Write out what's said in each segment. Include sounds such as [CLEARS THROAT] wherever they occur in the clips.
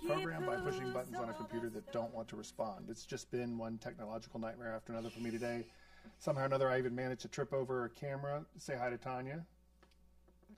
already beginning this program by pushing buttons on a computer that don't want to respond. It's just been one technological nightmare after another for me today. Somehow or another, I even managed to trip over a camera. Say hi to Tanya.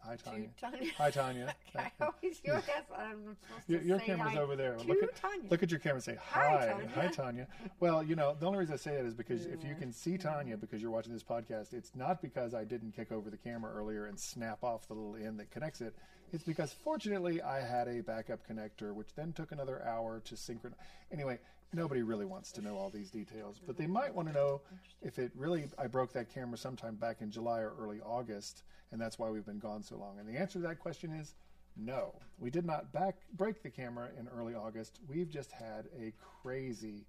Hi, Tanya. Tanya. Hi, Tanya. [LAUGHS] I always guess [LAUGHS] I'm supposed Your, to your say camera's hi over there. Look at Tanya. look at your camera and say Hi, hi, Tanya." hi, [LAUGHS] Tanya. Well, you know the only reason I say that is because if you can see Tanya because you're watching this podcast, it's not because I didn't kick over the camera earlier and snap off the little end that connects it. It's because fortunately I had a backup connector, which then took another hour to synchronize. Anyway, nobody really wants to know all these details, but they might want to know if it really I broke that camera sometime back in July or early August, and that's why we've been gone so long. And the answer to that question is no, we did not back break the camera in early August. We've just had a crazy.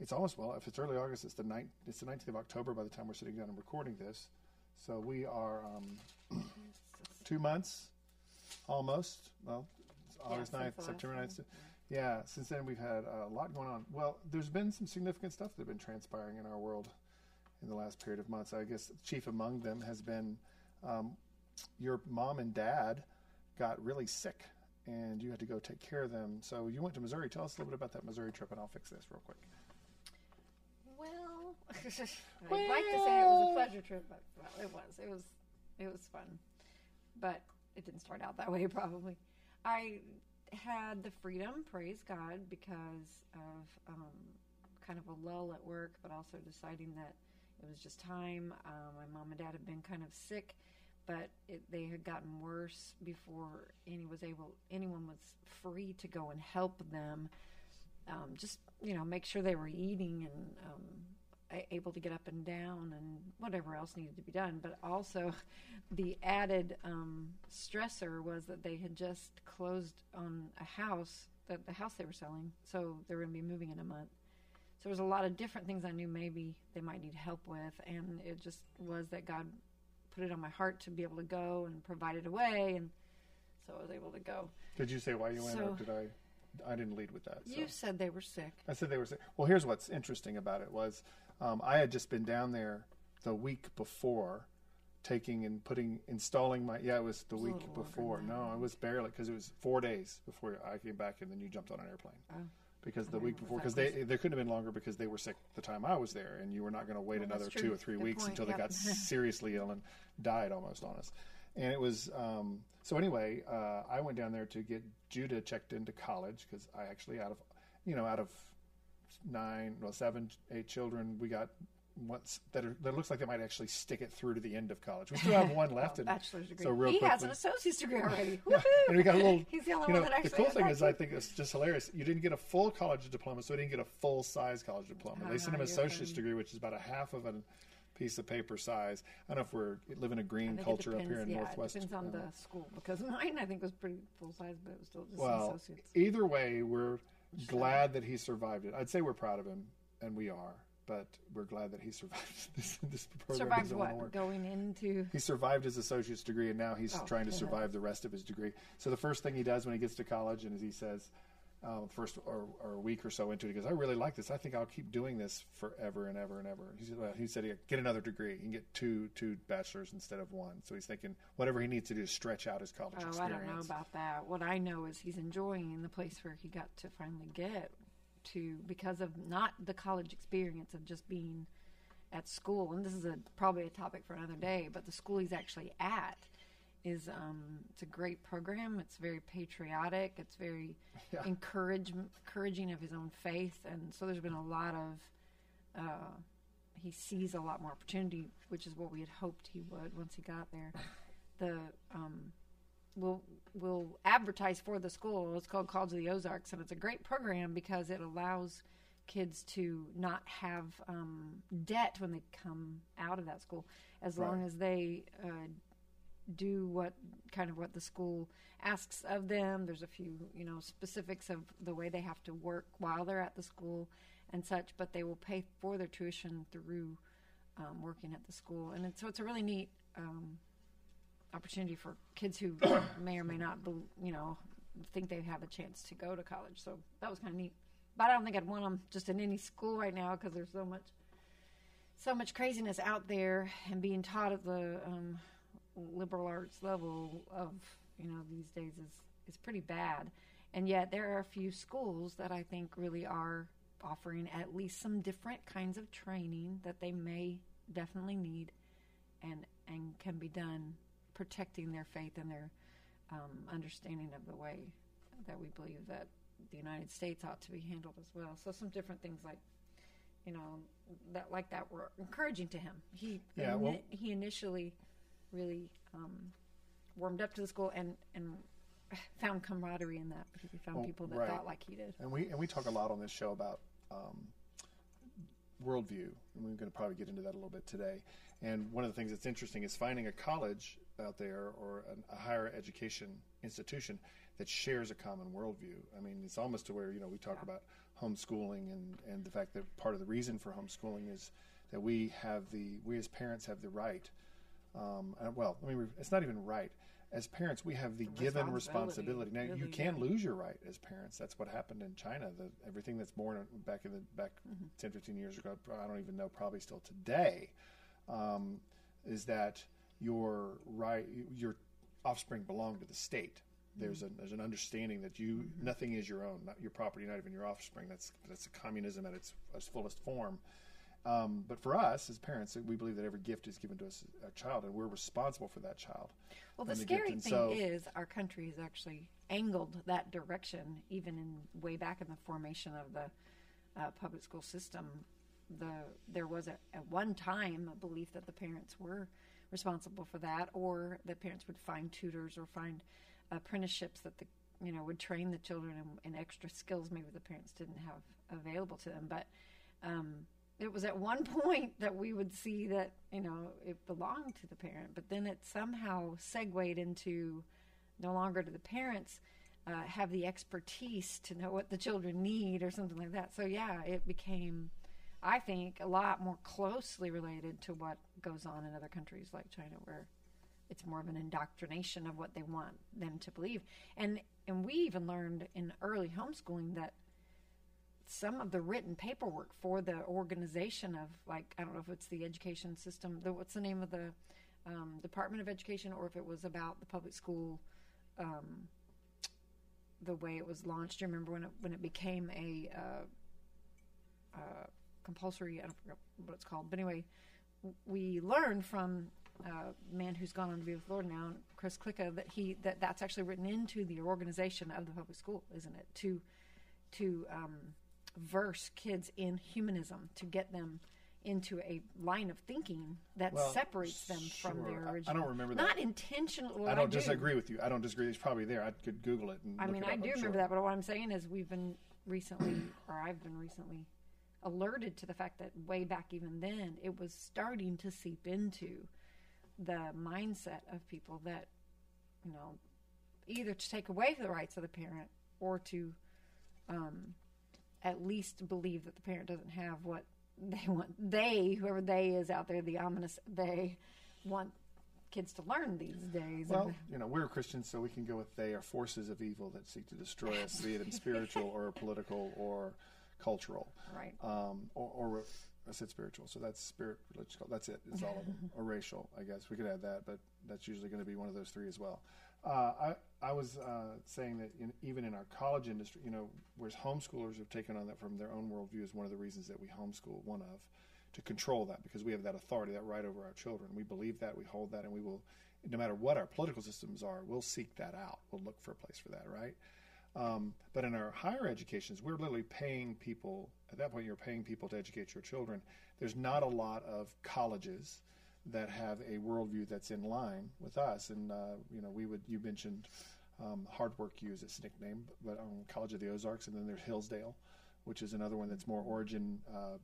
It's almost well, if it's early August, it's the ninth. It's the nineteenth of October by the time we're sitting down and recording this. So we are um, [CLEARS THROAT] two months, almost. Well, it's August since 9th, September one, 9th. Yeah, since then we've had a lot going on. Well, there's been some significant stuff that have been transpiring in our world in the last period of months. I guess chief among them has been um, your mom and dad got really sick and you had to go take care of them. So you went to Missouri. Tell us a little bit about that Missouri trip and I'll fix this real quick. Well, [LAUGHS] I'd like to say it was a pleasure trip, but well, it was. It was. It was fun, but it didn't start out that way. [LAUGHS] Probably, I had the freedom, praise God, because of um, kind of a lull at work, but also deciding that it was just time. Um, my mom and dad had been kind of sick, but it, they had gotten worse before any was able. Anyone was free to go and help them um, just you know make sure they were eating and um, able to get up and down and whatever else needed to be done. But also, the added um, stressor was that they had just closed on a house that the house they were selling, so they were going to be moving in a month. So there was a lot of different things I knew maybe they might need help with, and it just was that God put it on my heart to be able to go and provide it away, and so I was able to go. Did you say why you went or So- did I? I didn't lead with that. so. You said they were sick. I said they were sick. Well, here's what's interesting about it was um, I had just been down there the week before, taking and putting installing my yeah it was the a week before. No, it was barely because it was four days before I came back and then you jumped on an airplane. Oh. Because the week before, because they they couldn't have been longer because they were sick the time I was there, and you were not going to wait Well, another two or three Good weeks point, until they got [LAUGHS] seriously ill and died almost on us. And it was um, so anyway. Uh, I went down there to get Judah checked into college because I actually out of you know out of nine, well, seven, eight children, we got once that are, that looks like they might actually stick it through to the end of college. We still have one [LAUGHS] left. and bachelor's degree. So real he quickly, has an associate's degree already. [LAUGHS] yeah. Woohoo! and we got a little. [LAUGHS] He's the only you know, one that the cool thing is, I think it's just hilarious. You didn't get a full college diploma, so he didn't get a full size college diploma. Oh, they sent him an associate's fine. degree, which is about a half of a piece of paper size. I don't know if we're living a green culture up here in yeah, Northwest. It depends on uh, the school because mine I think was pretty full size, but it was still just well, associates. either way, we're glad that he survived it. I'd say we're proud of him, and we are. But we're glad that he [LAUGHS] survived this. This program Survived what? Going into He survived his associate's degree, and now he's Oh, trying to survive the rest of his degree. So the first thing he does when he gets to college, and as he says, uh, first or, or a week or so into it, he goes, "I really like this. I think I'll keep doing this forever and ever and ever." He said, well, he said, "He- "Get another degree. He can get two two bachelors instead of one." So he's thinking whatever he needs to do to stretch out his college oh, I experience. don't know about that. What I know is he's enjoying the place where he got to finally get to because of not the college experience of just being at school. And this is a probably a topic for another day. But the school he's actually at is um, it's a great program. It's very patriotic. It's very [LAUGHS] Yeah. encourage, encouraging of his own faith, and so there's been a lot of. Uh, he sees a lot more opportunity, which is what we had hoped he would once he got there. [LAUGHS] The um, we'll we'll advertise for the school. It's called College of the Ozarks, and it's a great program because it allows kids to not have um, debt when they come out of that school, as long as they uh, do what kind of what the school asks of them. There's a few you know specifics of the way they have to work while they're at the school and such, but they will pay for their tuition through um, working at the school, and so it's a really neat. Um, opportunity for kids who [COUGHS] may or may not, bel- you know, think they have a chance to go to college. So that was kind of neat. But I don't think I'd want them just in any school right now because there's so much, so much craziness out there and being taught at the um, liberal arts level of you know these days is is pretty bad, and yet there are a few schools that I think really are offering at least some different kinds of training that they may definitely need, and and can be done protecting their faith and their um, understanding of the way that we believe that the United States ought to be handled as well. So some different things like, you know, that like that were encouraging to him. He Yeah, well- he initially really um, warmed up to the school and and found camaraderie in that because he found Well, people that right. thought like he did. And we and we talk a lot on this show about um, worldview, and we're going to probably get into that a little bit today. And one of the things that's interesting is finding a college out there or an, a higher education institution that shares a common worldview. I mean, it's almost to where you know we talk about homeschooling and and the fact that part of the reason for homeschooling is that we have the we as parents have the right. Um, and, well, I mean, it's not even right. As parents, we have the, given responsibility. Now, you can lose your right as parents. That's what happened in China. The, everything that's born back in the back Mm-hmm. 10, 15 years ago, I don't even know, probably still today, um, is that your right, your offspring belong to the state. There's a there's an understanding that you nothing is your own, not your property, not even your offspring. That's that's communism at its, its fullest form. Um, but for us as parents, we believe that every gift is given to us a child, and we're responsible for that child. Well, the the scary thing so- is our country has actually angled that direction, even in way back in the formation of the uh, public school system. The there was a, at one time a belief that the parents were responsible for that, or the parents would find tutors or find apprenticeships that the you know would train the children in, in extra skills maybe the parents didn't have available to them, but. Um, it was at one point that we would see that you know it belonged to the parent, but then it somehow segued into no longer do the parents uh, have the expertise to know what the children need or something like that. So yeah, it became, I think, a lot more closely related to what goes on in other countries like China, where it's more of an indoctrination of what they want them to believe. And and we even learned in early homeschooling that some of the written paperwork for the organization of like I don't know if it's the education system, the, what's the name of the um, Department of Education, or if it was about the public school, um, the way it was launched. You remember when it when it became a uh, uh, compulsory? I don't forget what it's called, but anyway, we learned from uh, a man who's gone on to be with Lord now, Chris Klicka, that he that that's actually written into the organization of the public school, isn't it? To to um, verse kids in humanism to get them into a line of thinking that Well, separates them from sure. their I- I don't remember that. Not intentional. well, I don't do. disagree with you. I don't disagree. It's probably there. I could Google it. And I mean, it I up, do I'm remember sure. that, but what I'm saying is we've been recently, [COUGHS] or I've been recently, alerted to the fact that way back even then, it was starting to seep into the mindset of people that, you know, either to take away the rights of the parent or to um, at least believe that the parent doesn't have what they want. They, whoever they is out there, the ominous they, want kids to learn these days. Well, you know, we're Christians, so we can go with they are forces of evil that seek to destroy us, be it in spiritual or political or cultural, right. um, or, or I said spiritual, so that's spirit, religious. That's it. It's all of them, [LAUGHS] or racial. I guess we could add that, but that's usually going to be one of those three as well. Uh, I I was uh, saying that in, even in our college industry, you know, whereas homeschoolers have taken on that from their own worldview is one of the reasons that we homeschool. One of to control that because we have that authority, that right over our children. We believe that, we hold that, and we will, no matter what our political systems are, we'll seek that out. We'll look for a place for that, right? Um, but in our higher educations, we're literally paying people. At that point, you're paying people to educate your children. There's not a lot of colleges that have a worldview that's in line with us. And uh, you know, we would. You mentioned um, Hard Work U is its nickname, but um, College of the Ozarks, and then there's Hillsdale, which is another one that's more origin. Uh,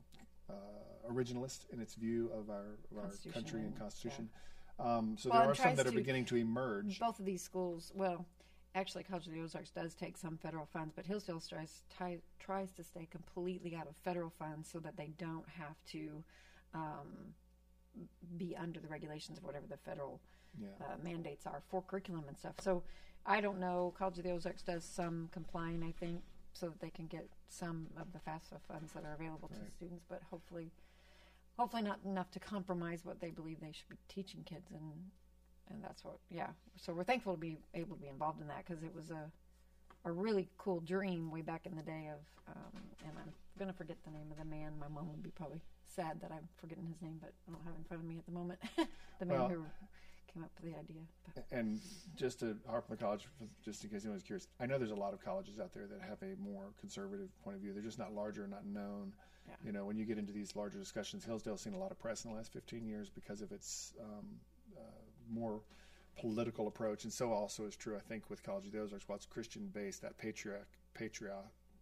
uh, originalist in its view of our, of our country and constitution. Um, so Well, there are some that are beginning to emerge. both of these schools, well, actually, College of the Ozarks does take some federal funds, but Hillsdale tries, tries to stay completely out of federal funds so that they don't have to um, be under the regulations of whatever the federal Yeah. uh, mandates are for curriculum and stuff. So I don't know. College of the Ozarks does some complying, I think, so that they can get some of the FAFSA funds that are available Right. to students, but hopefully. Hopefully not enough to compromise what they believe they should be teaching kids, and and that's what yeah. So we're thankful to be able to be involved in that because it was a a really cool dream way back in the day of um, and I'm gonna forget the name of the man. My mom would be probably sad that I'm forgetting his name, but I don't have it in front of me at the moment. [LAUGHS] the man Well- who came up with the idea. But, And just to harp on the college, just in case anyone's curious, I know there's a lot of colleges out there that have a more conservative point of view. They're just not larger, not known. Yeah. You know, when you get into these larger discussions, Hillsdale's seen a lot of press in the last 15 years because of its um, uh, more political approach, and so also is true, I think, with College of the Ozarks. While it's Christian based, that patriarch, patriot,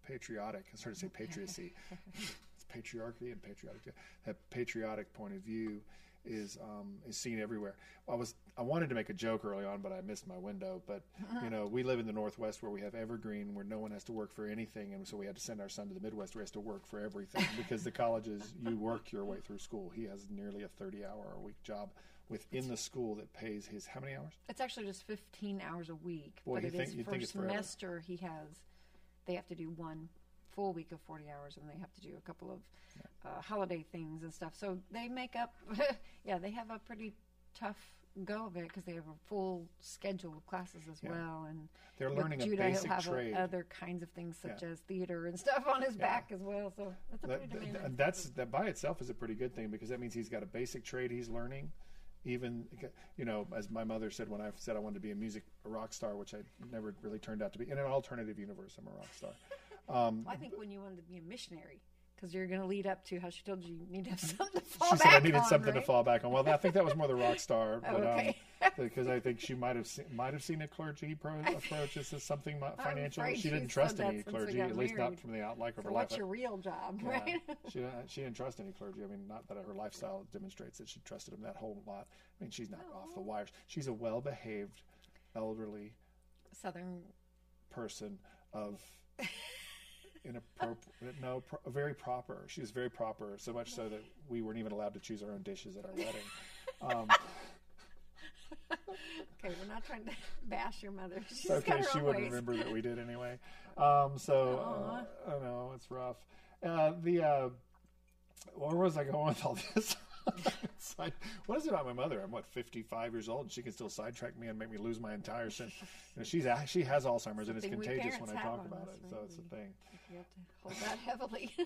patriotic, I started to say [LAUGHS] patriarchy. [LAUGHS] patriarchy and patriotic. That patriotic point of view is um, is seen everywhere. I was I wanted to make a joke early on, but I missed my window. But you know, we live in the Northwest where we have Evergreen, where no one has to work for anything, and so we had to send our son to the Midwest where he has to work for everything [LAUGHS] because the colleges you work your way through school. He has nearly a thirty hour a week job within the school that pays his how many hours? it's actually just 15 hours a week, Boy, but it think- is for semester. He has they have to do one full week of 40 hours, and they have to do a couple of uh, holiday things and stuff. So they make up. [LAUGHS] yeah, they have a pretty tough go of it because they have a full schedule of classes as Yeah. well, and They're learning a Judah, he'll basic have a- trade. other kinds of things such Yeah. as theater and [LAUGHS] stuff on his Yeah. back as well. So that's a That, pretty that- demanding. and that's that by itself is a pretty good thing because that means he's got a basic trade he's learning. Even you know, as my mother said when I said I wanted to be a music a rock star, which I never really turned out to be. In an alternative universe, I'm a rock star. Um, I think when you wanted to be a missionary, because you're going to lead up to how she told you you need to have something to fall she back said I needed on, something right? to fall back on. Well, I think that was more the rock star, [LAUGHS] but okay. um, because I think she might have seen, might have seen a clergy pro- [LAUGHS] approach this as something financial. She didn't trust any clergy, at least not from the outlook of So her life. what's your real job, Yeah. right? [LAUGHS] she didn't, she didn't trust any clergy. I mean, not that her lifestyle demonstrates that she trusted him that whole lot. I mean, she's not off the wires. She's a well-behaved, elderly Southern. person of inappropriate. No, pro- very proper. She was very proper. So much so that we weren't even allowed to choose our own dishes at our wedding. Um, [LAUGHS] Okay, we're not trying to bash your mother. [LAUGHS] She's okay, got her she own wouldn't ways. remember that we did anyway. Um, so uh, I know it's rough. Uh, the uh, where was I going with all this? [LAUGHS] [LAUGHS] What is it about my mother? I'm what 55 years old, and she can still sidetrack me and make me lose my entire sense. You know, she's she has Alzheimer's, and it's contagious when I talk about it. So it's a thing. You have to hold that heavily. [LAUGHS]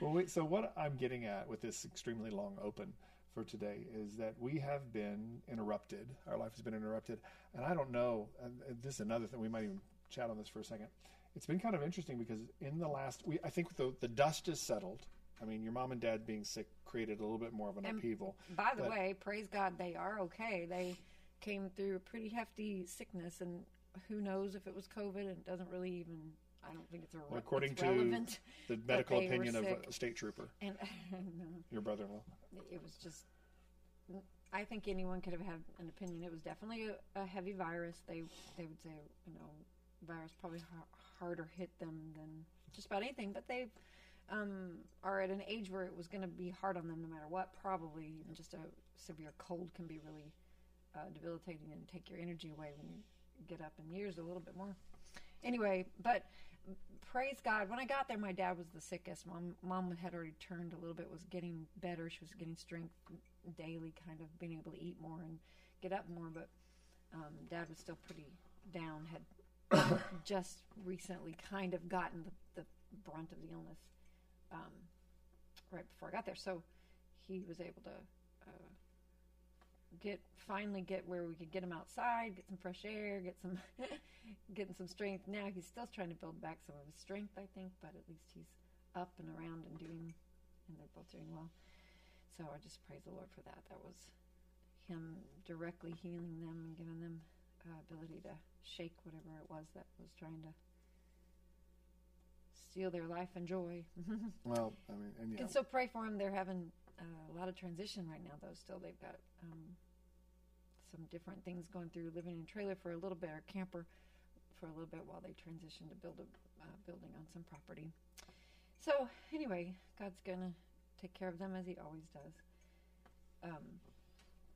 Well, so what I'm getting at with this extremely long open for today is that we have been interrupted. Our life has been interrupted, and I don't know. This is another thing we might even chat on this for a second. It's been kind of interesting because in the last, we I think the the dust is settled. I mean, your mom and dad being sick created a little bit more of an And upheaval. By the But- way, praise God, they are okay. They came through a pretty hefty sickness, and who knows if it was COVID? And it doesn't really even. I don't think it's a Well, according it's to the medical opinion of a state trooper, [LAUGHS] And no, your brother-in-law. it was just I think anyone could have had an opinion. It was definitely a, a heavy virus. They they would say you know virus probably har- harder hit them than just about anything, but they um, are at an age where it was going to be hard on them no matter what. Probably even just a severe cold can be really uh, debilitating and take your energy away when you get up in years a little bit more. Anyway, but praise God. When I got there, my dad was the sickest. Mom, mom had already turned a little bit, was getting better. She was getting strength daily, kind of being able to eat more and get up more. But um, dad was still pretty down. Had [COUGHS] just recently kind of gotten the, the brunt of the illness um, right before I got there. So he was able to uh, get finally get where we could get him outside, get some fresh air, get some [LAUGHS] getting some strength. Now he's still trying to build back some of his strength, I think, but at least he's up and around and doing, and they're both doing well. So I just praise the Lord for that. That was him directly healing them and giving them uh, ability to shake whatever it was that was trying to steal their life and joy. [LAUGHS] Well, I mean, and yeah, And so pray for them. They're having uh, a lot of transition right now, though. Still, they've got um, some different things going through. Living in a trailer for a little bit, or camper for a little bit, while they transition to build a uh, building on some property. So anyway, God's gonna take care of them as He always does. Um,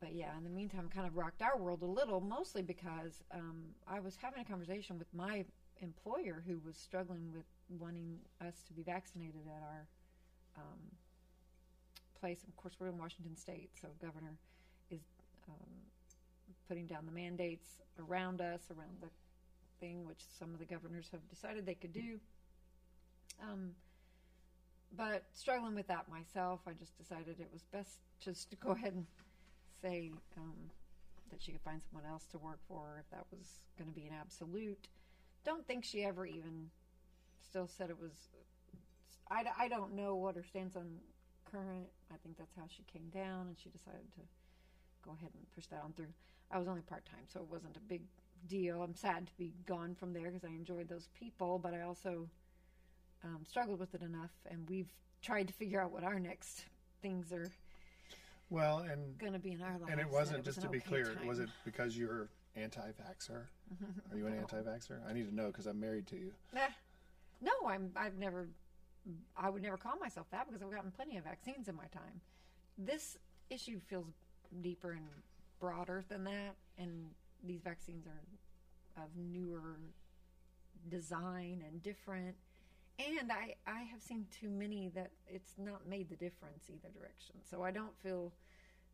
but yeah, in the meantime, kind of rocked our world a little, mostly because um, I was having a conversation with my employer who was struggling with wanting us to be vaccinated at our um, place. Of course, we're in Washington State, so governor is um, putting down the mandates around us, around the thing, which some of the governors have decided they could do. Um, but struggling with that myself, I just decided it was best just to go [LAUGHS] ahead and say um, that she could find someone else to work for if that was going to be an absolute. Don't think she ever even still said it was. I, I don't know what her stance on current. I think that's how she came down, and she decided to go ahead and push that on through. I was only part time, so it wasn't a big deal. I'm sad to be gone from there because I enjoyed those people, but I also um, struggled with it enough, and we've tried to figure out what our next things are Well, and going to be in our lives. and it wasn't was just to be okay clear. time. Was it because you're anti-vaxer? [LAUGHS] Are you an anti-vaxer? I need to know because I'm married to you. Nah. No, I'm. I've never. I would never call myself that because I've gotten plenty of vaccines in my time. This issue feels deeper and broader than that, and these vaccines are of newer design and different. And I, I have seen too many that it's not made the difference either direction. So I don't feel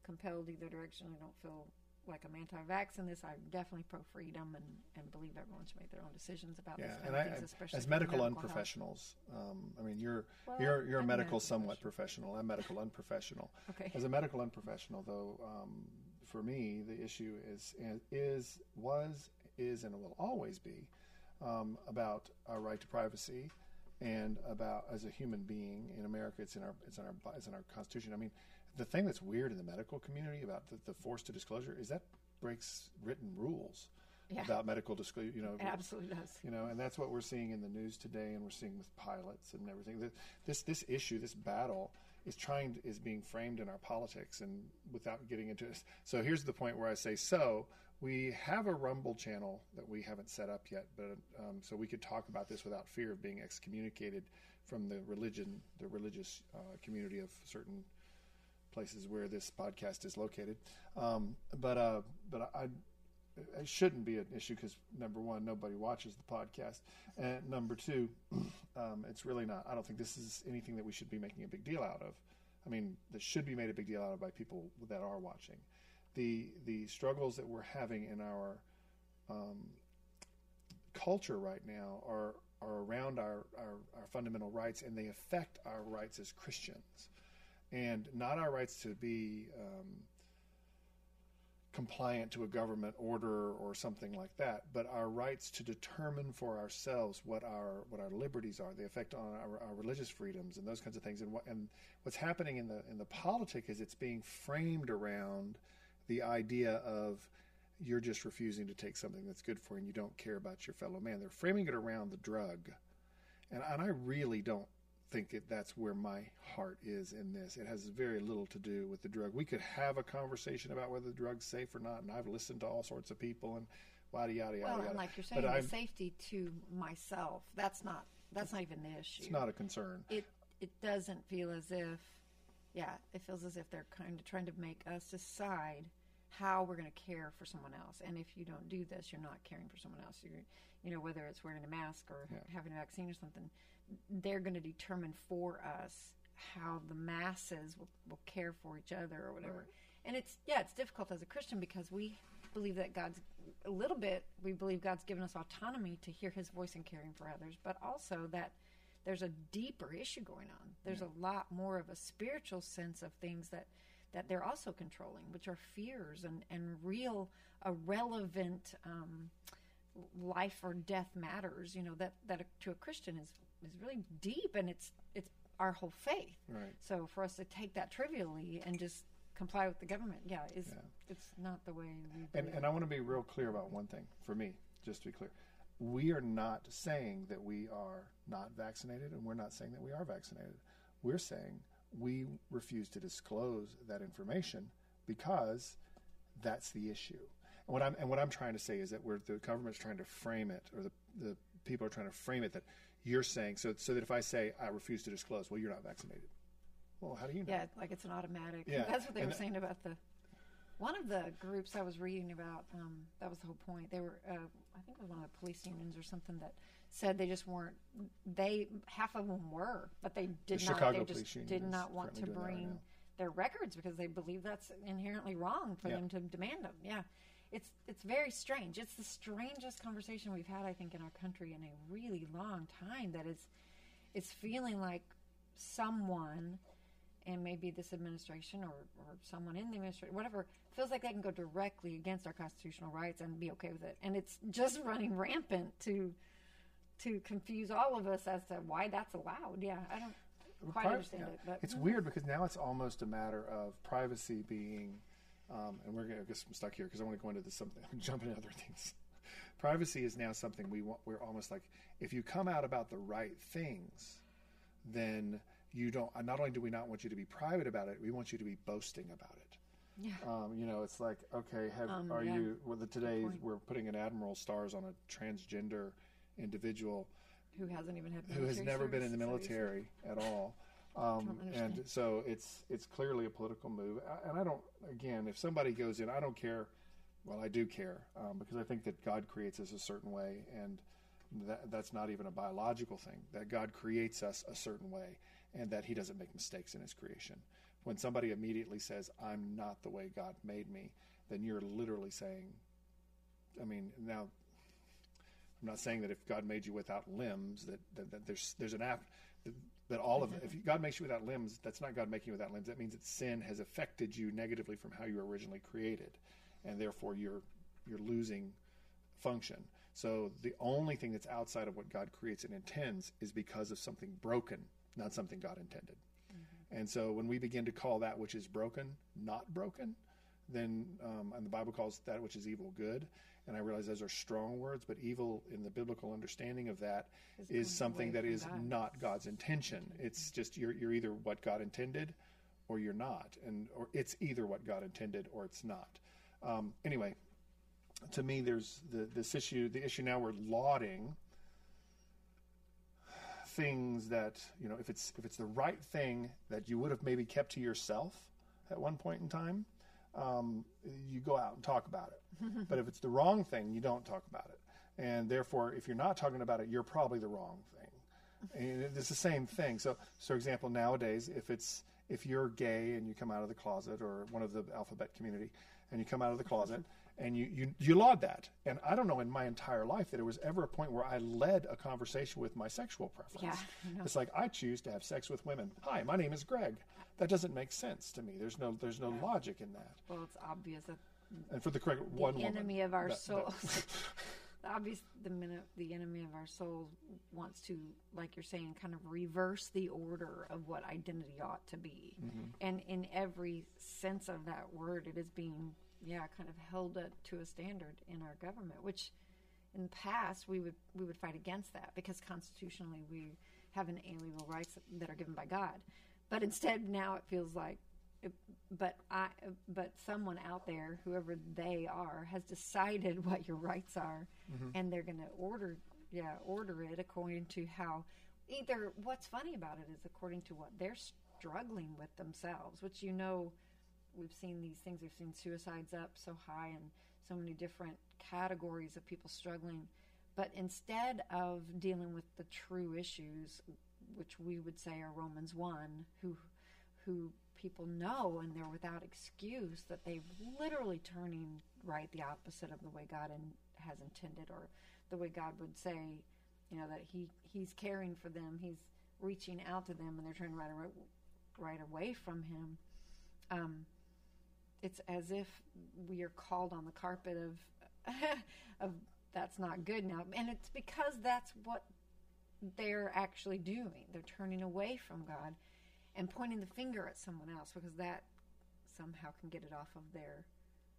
compelled either direction. I don't feel like I'm anti-vax in this. I'm definitely pro-freedom and, and believe everyone should make their own decisions about Yeah, this and I, things, especially as for medical unprofessionals, um, I mean, you're Well, you're you're a I'm a medical medical somewhat professional. I'm medical unprofessional. Okay. As a medical unprofessional, though, um, for me, the issue is is was is and will always be um, about our right to privacy and about as a human being in America. It's in our it's in our it's in our constitution. I mean, the thing that's weird in the medical community about the, the forced to disclosure is that breaks written rules Yeah. about medical disclosure. You know, It absolutely does. you know, and that's what we're seeing in the news today, and we're seeing with pilots and everything. This this issue, this battle, is trying is being framed in our politics, and without getting into it. So here's the point where I say, so we have a Rumble channel that we haven't set up yet, but um, so we could talk about this without fear of being excommunicated from the religion, the religious uh, community of certain places where this podcast is located. Um, but uh, but I it shouldn't be an issue because number one, nobody watches the podcast, and number two, [CLEARS THROAT] um, it's really not. I don't think this is anything that we should be making a big deal out of. I mean, this should be made a big deal out of by people that are watching. The the struggles that we're having in our um, culture right now are are around our, our, our fundamental rights, and they affect our rights as Christians, and not our rights to be. Um, compliant to a government order or something like that, but our rights to determine for ourselves what our what our liberties are, the effect on our, our religious freedoms and those kinds of things. And what and what's happening in the in the politic is it's being framed around the idea of you're just refusing to take something that's good for you and you don't care about your fellow man. They're framing it around the drug, and and I really don't think that that's where my heart is in this. It has very little to do with the drug. We could have a conversation about whether the drug's safe or not, and I've listened to all sorts of people and yada yada yada. Well, yada. and like you're saying, but the I'm, safety to myself, that's not that's not even the issue. it's not a concern. it it doesn't feel as if yeah, it feels as if they're kind of trying to make us decide how we're going to care for someone else. And if you don't do this, you're not caring for someone else. You're, you know, whether it's wearing a mask or Yeah. having a vaccine or something, they're going to determine for us how the masses will, will care for each other or whatever. And it's yeah, it's difficult as a Christian because we believe that God's a little bit we believe God's given us autonomy to hear his voice in caring for others, but also that there's a deeper issue going on. There's a lot more of a spiritual sense of things that that they're also controlling, which are fears and and real a relevant um, life or death matters. You know that that to a Christian is is really deep, and it's it's our whole faith. Right. So for us to take that trivially and just comply with the government, yeah, is Yeah. it's not the way we. And, and I want to be real clear about one thing for me, just to be clear. We are not saying that we are not vaccinated, and we're not saying that we are vaccinated. We're saying we refuse to disclose that information because that's the issue. And what I'm and what I'm trying to say is that we're the government's trying to frame it, or the the people are trying to frame it that you're saying so so that if I say I refuse to disclose, well, you're not vaccinated. Well, how do you know? Yeah, like it's an automatic. Yeah, That's what they and- were saying about the. One of the groups I was reading about, um, that was the whole point. They were, uh, I think it was one of the police unions or something that said they just weren't. They half of them were, but they did The not. Chicago they Police just Union did not want to currently right bring their records because they believe that's inherently wrong for Yeah. them to demand them. Yeah, it's it's very strange. It's the strangest conversation we've had, I think, in our country in a really long time. That is, it's feeling like someone, and maybe this administration or, or someone in the administration, whatever, feels like they can go directly against our constitutional rights and be okay with it. And it's just [LAUGHS] running rampant to to confuse all of us as to why that's allowed. Yeah, I don't quite Pri- understand yeah. it, but it's mm-hmm. weird because now it's almost a matter of privacy being, um, and we're going to get stuck here because I want to go into this something, [LAUGHS] jump into other things. privacy is now something we want. We're almost like if you come out about the right things, then you don't. Not only do we not want you to be private about it, we want you to be boasting about it. yeah. Um, you know, it's like, okay, have, Um, are yeah. you? Well, the, today we're putting an admiral stars on a transgender individual Who hasn't even had who has never been in the service, is that what you said? military at all. Um, and so it's it's clearly a political move. And I don't. Again, if somebody goes in, I don't care. Well, I do care um, because I think that God creates us a certain way, and that, that's not even a biological thing. That God creates us a certain way, and that He doesn't make mistakes in His creation. When somebody immediately says, "I'm not the way God made me," then you're literally saying, I mean, now I'm not saying that if God made you without limbs, that, that, that there's there's an app that, all of if God makes you without limbs, that's not God making you without limbs. That means that sin has affected you negatively from how you were originally created, and therefore you're you're losing function. So the only thing that's outside of what God creates and intends is because of something broken, not something God intended. And so when we begin to call that which is broken not broken, then um, and the Bible calls that which is evil good. And I realize those are strong words, but evil in the biblical understanding of that Is is something that is God. not God's intention. It's just you're, you're either what God intended or you're not, and or it's either what God intended or it's not. Um, anyway, to me, there's the, this issue. The issue now we're lauding things that you know if it's if it's the right thing that you would have maybe kept to yourself at one point in time um, you go out and talk about it. [LAUGHS] But if it's the wrong thing you don't talk about it. And therefore if you're not talking about it you're probably the wrong thing. And it's the same thing. So so for example nowadays if it's if you're gay and you come out of the closet or one of the alphabet community and you come out of the closet and you, you you laud that. And i don't know in my entire life that there was ever a point where i led a conversation with my sexual preference. Yeah, it's like i choose to have sex with women. Hi my name is greg. That doesn't make sense to me. There's no there's no logic in that. Well, it's obvious that and for the correct the one woman, enemy of our that- that- souls. [LAUGHS] obvious the minute the enemy of our souls wants to like you're saying kind of reverse the order of what identity ought to be. Mm-hmm. and in every sense of that word it is being yeah kind of held up to a standard in our government which in the past we would we would fight against that because constitutionally we have inalienable rights that are given by god but instead now it feels like but I, but someone out there, whoever they are, has decided [LAUGHS] what your rights are, mm-hmm. and they're going to order, yeah, order it according to how. Either what's funny about it is according to what they're struggling with themselves, which you know, we've seen these things. We've seen suicides up so high and so many different categories of people struggling. But instead of dealing with the true issues, which we would say are Romans one, who who people know and they're without excuse that they're literally turning right the opposite of the way God in, has intended or the way God would say, you know, that he he's caring for them, he's reaching out to them and they're turning right away, right away from him. Um, it's as if we are called on the carpet of [LAUGHS] of that's not good now and it's because that's what they're actually doing. They're turning away from God and pointing the finger at someone else because that somehow can get it off of their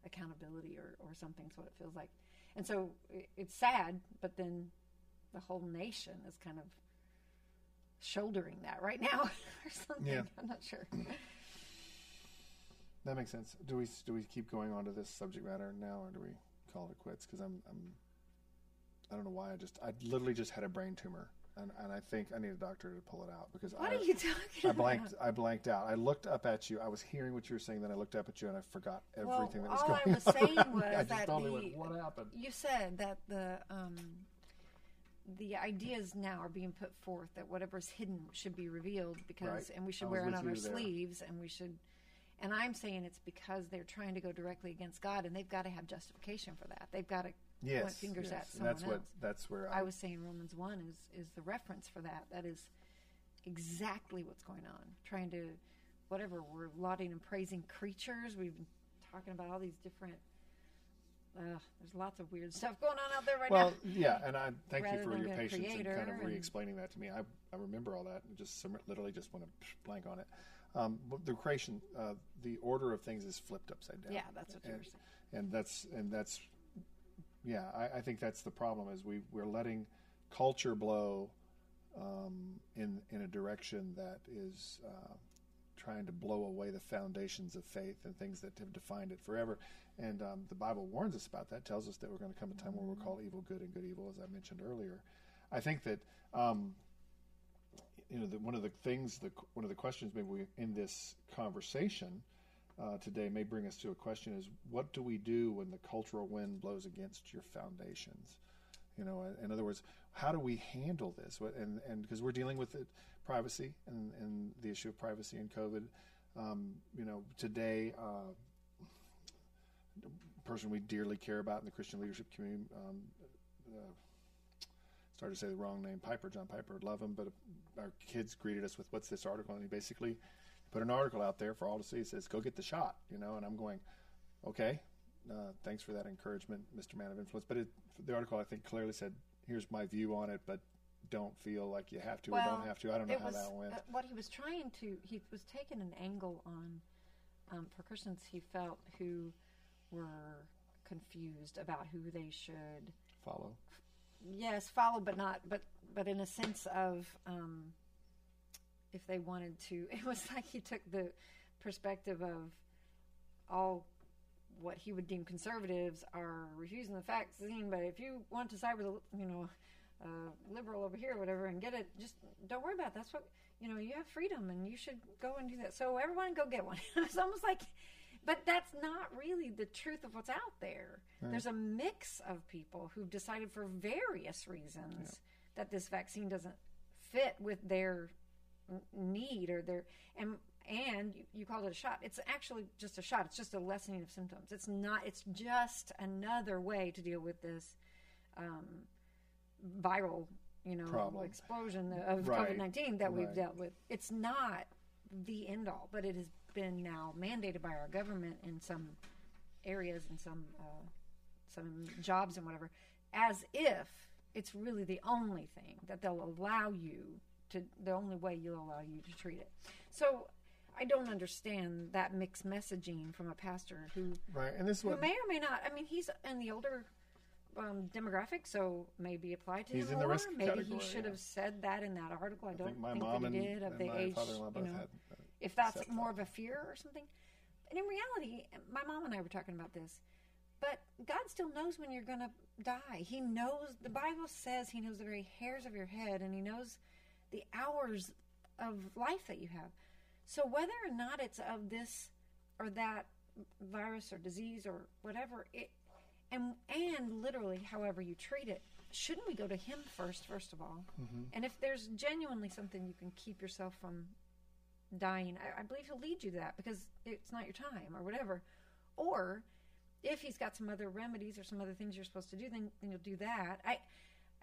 accountability or, or something. So it feels like, and so it's sad, but then the whole nation is kind of shouldering that right now [LAUGHS] or something. Yeah. I'm not sure. That makes sense do we do we keep going on to this subject matter now or do we call it quits because i'm i'm i don't know why i just i literally just had a brain tumor and, and I think I need a doctor to pull it out because What I, are you talking I about? blanked. I blanked out. I looked up at you. I was hearing what you were saying. Then I looked up at you and I forgot Well, everything that was going on. all I was on. saying [LAUGHS] was that the- went, what happened? You said that the um, the ideas now are being put forth that whatever's hidden should be revealed because, Right. and we should I wear it on our there. sleeves, and we should, And I'm saying it's because they're trying to go directly against God, and they've got to have justification for that. They've got to yes, point fingers yes. at And someone that's else. what that's where I, I was saying Romans one is is the reference for that. That is exactly what's going on. Trying to whatever we're lauding and praising creatures. We've been talking about all these different. Uh, there's lots of weird stuff going on out there right well, now. yeah, and I thank you for your patience and kind of re-explaining that to me. I, I remember all that and just literally just want to blank on it. Um, but the creation, uh, the order of things is flipped upside down. Yeah, that's what and, saying. and that's and that's yeah. I, I think that's the problem is we we're letting culture blow um, in in a direction that is uh, trying to blow away the foundations of faith and things that have defined it forever. And um, the Bible warns us about that. Tells us that we're going to come a time where we'll call evil good and good evil, as I mentioned earlier. I think that um, you know that one of the things, the, one of the questions maybe we, in this conversation uh, today may bring us to a question: is what do we do when the cultural wind blows against your foundations? You know, in other words, how do we handle this? And and because we're dealing with it, privacy and, and the issue of privacy and COVID. Um, you know, today, uh, person we dearly care about in the Christian leadership community. Um, uh, started to say the wrong name, Piper, John Piper, would love him, but our kids greeted us with, "What's this article?" And he basically put an article out there for all to see. It says, "Go get the shot," you know. And I'm going, "Okay, uh, thanks for that encouragement, Mr. Man of Influence." But it, the article, I think, clearly said, "Here's my view on it, but don't feel like you have to or don't have to." I don't know how was, that went. uh, what he was trying to, he was taking an angle on, um, for Christians he felt who were confused about who they should, Follow. Yes, follow, but not, but, but in a sense of, um, if they wanted to, [LAUGHS] it was like he took the perspective of all what he would deem conservatives are refusing the vaccine, but if you want to side with, a, you know, uh, liberal over here or whatever and get it, just don't worry about it. That's what, you know, you have freedom and you should go and do that. So everyone go get one. [LAUGHS] it's almost like, but that's not really the truth of what's out there. There's a mix of people who've decided for various reasons that this vaccine doesn't fit with their need or their and and you, you called it a shot it's actually just a shot it's just a lessening of symptoms it's not it's just another way to deal with this um, viral you know Problem. explosion of Right. covid-19 that we've Right. dealt with it's not the end all but it has been now mandated by our government in some areas and some uh, some jobs and whatever as if it's really the only thing that they'll allow you to the only way you'll allow you to treat it so i don't understand that mixed messaging from a pastor who Right, and this is who what may or may not i mean he's in the older um, demographic so maybe apply to He's him in the risk maybe category, he should yeah. have said that in that article i I don't think my think mom that and, he did of and the my age father-in-law you know had. If that's accept more that. of a fear or something. And in reality, my mom and I were talking about this, but God still knows when you're going to die. He knows, the Bible says He knows the very hairs of your head and He knows the hours of life that you have. So whether or not it's of this or that virus or disease or whatever, it, and, and literally however you treat it, shouldn't we go to Him first, first of all? Mm-hmm. And if there's genuinely something you can keep yourself from dying, I, I believe he'll lead you to that because it's not your time or whatever. Or if he's got some other remedies or some other things you're supposed to do, then, then you'll do that. I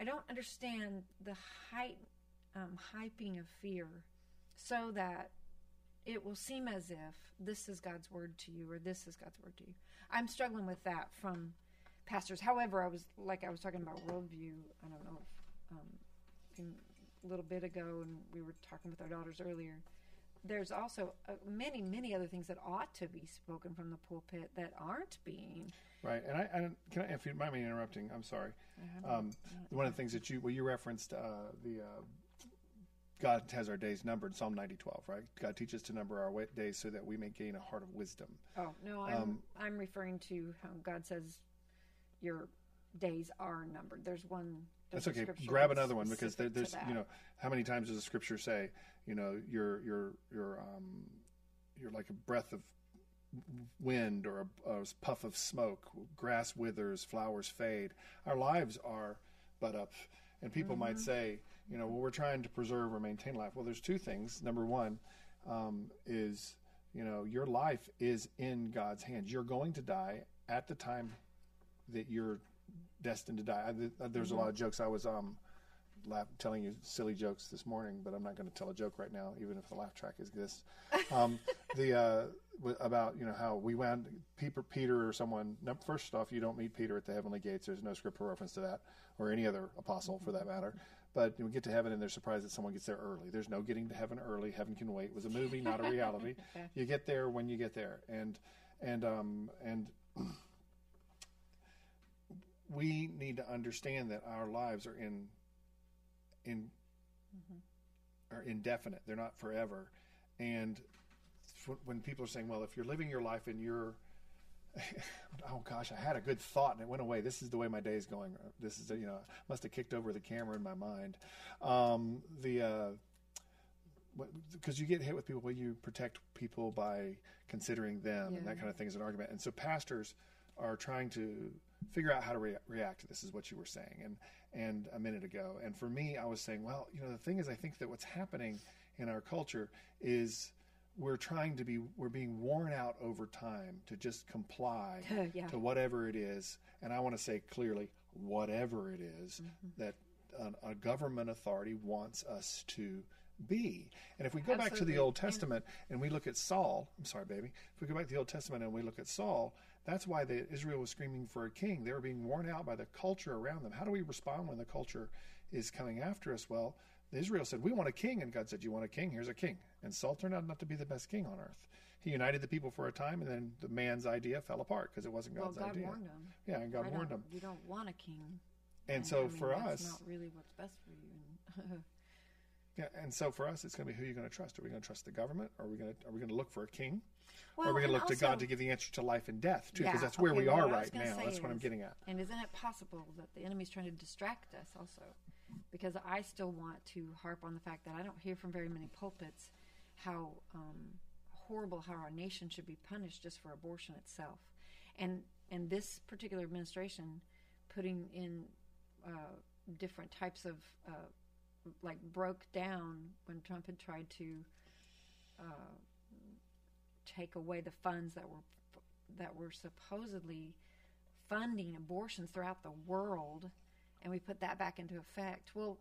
I don't understand the hype, um, hyping of fear so that it will seem as if this is God's word to you or this is God's word to you. I'm struggling with that from pastors. However, I was like I was talking about worldview. I don't know um, a little bit ago, and we were talking with our daughters earlier. There's also uh, many, many other things that ought to be spoken from the pulpit that aren't being. Right, and I, I don't- can I, if you mind me interrupting, I'm sorry. Um, one of the things that you well, you referenced uh, the uh, God has our days numbered, Psalm 90:12, right? God teaches to number our days so that we may gain a heart of wisdom. Oh no, I'm Um, I'm referring to how God says your days are numbered. There's one. That's okay. Grab another one because there, there's you know how many times does the scripture say you know you're you're you're um you're like a breath of wind or a, a puff of smoke. Grass withers, flowers fade. Our lives are but up. And people might Mm-hmm. say, you know, well, we're trying to preserve or maintain life. Well, there's two things. Number one um, is You know, your life is in God's hands. You're going to die at the time that you're destined to die. I, th- there's a lot of jokes. I was um, laugh, telling you silly jokes this morning, but I'm not going to tell a joke right now, even if the laugh track exists. Um, [LAUGHS] the uh, w- about you know how we wound Peter, Peter or someone. No, first off, you don't meet Peter at the heavenly gates. There's no scriptural reference to that, or any other apostle for that matter. But we get to heaven and they're surprised that someone gets there early. There's no getting to heaven early. Heaven can wait. It was a movie, not a reality. [LAUGHS] You get there when you get there, and and um, and [CLEARS THROAT] we need to understand that our lives are in in are indefinite. They're not forever. And when people are saying, "Well, if you're living your life and you're," [LAUGHS] oh gosh, I had a good thought and it went away. This is the way my day is going. This is you know must have kicked over the camera in my mind. Um, the uh, because you get hit with people, well, you protect people by considering them and that kind of thing as an argument. And so pastors are trying to figure out how to rea- react to this. Is what you were saying, and and a minute ago. And for me, I was saying, well, you know, the thing is, I think that what's happening in our culture is we're trying to be we're being worn out over time to just comply [LAUGHS] Yeah. to whatever it is. And I want to say clearly, whatever it is mm-hmm. that a, a government authority wants us to be. And if we go back to the Old Testament and we look at Saul, I'm sorry, baby. If we go back to the Old Testament and we look at Saul, that's why the, Israel was screaming for a king. They were being worn out by the culture around them. How do we respond when the culture is coming after us? Well, Israel said, We want a king. And God said, You want a king? Here's a king. And Saul turned out not to be the best king on earth. He united the people for a time, and then the man's idea fell apart because it wasn't God's Well, God idea. warned them. Yeah, and God I warned him. You don't want a king. And so I mean, for that's us, not really what's best for you. [LAUGHS] Yeah, and so for us, it's going to be who you're going to trust. Are we going to trust the government? Are we going to are we going to look for a king? Or are we going to look to God to give the answer to life and death too? Because Yeah, that's where okay, we are right now. That's what I'm getting at. And isn't it possible that the enemy's trying to distract us also? Because I still want to harp on the fact that I don't hear from very many pulpits how um, horrible how our nation should be punished just for abortion itself. And and this particular administration putting in uh, different types of uh, like broke down when Trump had tried to uh, take away the funds that were that were supposedly funding abortions throughout the world, and we put that back into effect. Well,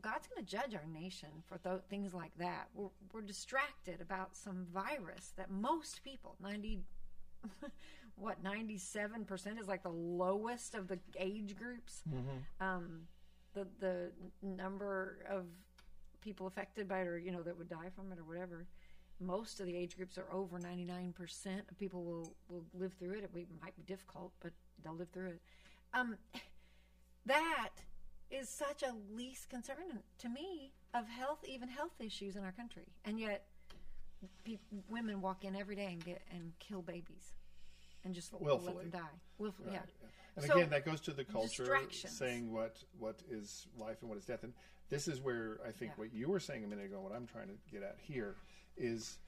God's going to judge our nation for th- things like that. We're, we're distracted about some virus that most people, 90, [LAUGHS] what, 97% is like the lowest of the age groups. Um, the, the number of people affected by it or, you know, that would die from it or whatever. Most of the age groups are over 99% of people will, will live through it. It might be difficult, but they'll live through it. Um, that is such a least concern to me of health, even health issues in our country, and yet pe- women walk in every day and get and kill babies, and just let Willfully. them die. Willfully, yeah. And So, again, that goes to the culture saying what what is life and what is death. And this is where I think Yeah. what you were saying a minute ago, what I'm trying to get at here, is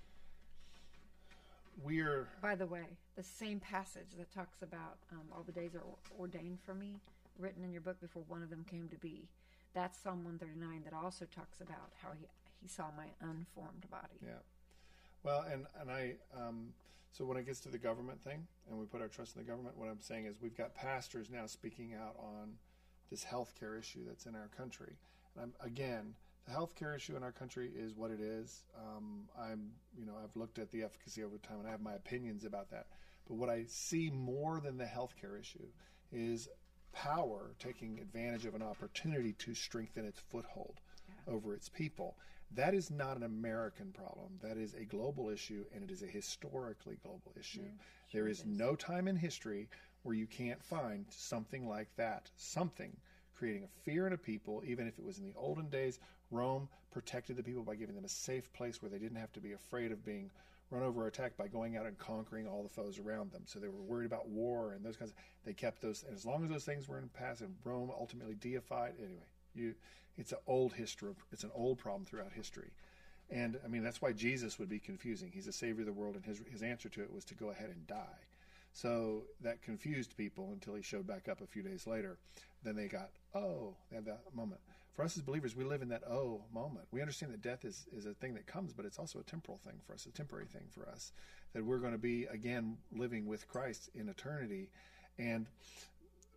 we're By the way, the same passage that talks about um, all the days are ordained for me, written in your book before one of them came to be. That's Psalm 139 that also talks about how he, he saw my unformed body. Yeah. Well, and and I um, so when it gets to the government thing, and we put our trust in the government, what I'm saying is we've got pastors now speaking out on this healthcare issue that's in our country. And I'm, again, the healthcare issue in our country is what it is. Um, I'm, you know, I've looked at the efficacy over time, and I have my opinions about that. But what I see more than the healthcare issue is power taking advantage of an opportunity to strengthen its foothold over its people. That is not an American problem. That is a global issue, and it is a historically global issue. there is no time in history where you can't find something like that, something creating a fear in a people, even if it was in the olden days. Rome protected the people by giving them a safe place where they didn't have to be afraid of being run over or attacked by going out and conquering all the foes around them. So they were worried about war and those kinds. Of, they kept those, and as long as those things were in pass, and Rome ultimately deified. Anyway, you, it's an old history. It's an old problem throughout history, and I mean that's why Jesus would be confusing. He's the savior of the world, and his his answer to it was to go ahead and die. So that confused people until he showed back up a few days later. Then they got, oh, they had that moment. For us as believers, we live in that oh moment. We understand that death is, is a thing that comes, but it's also a temporal thing for us, a temporary thing for us. That we're going to be, again, living with Christ in eternity. And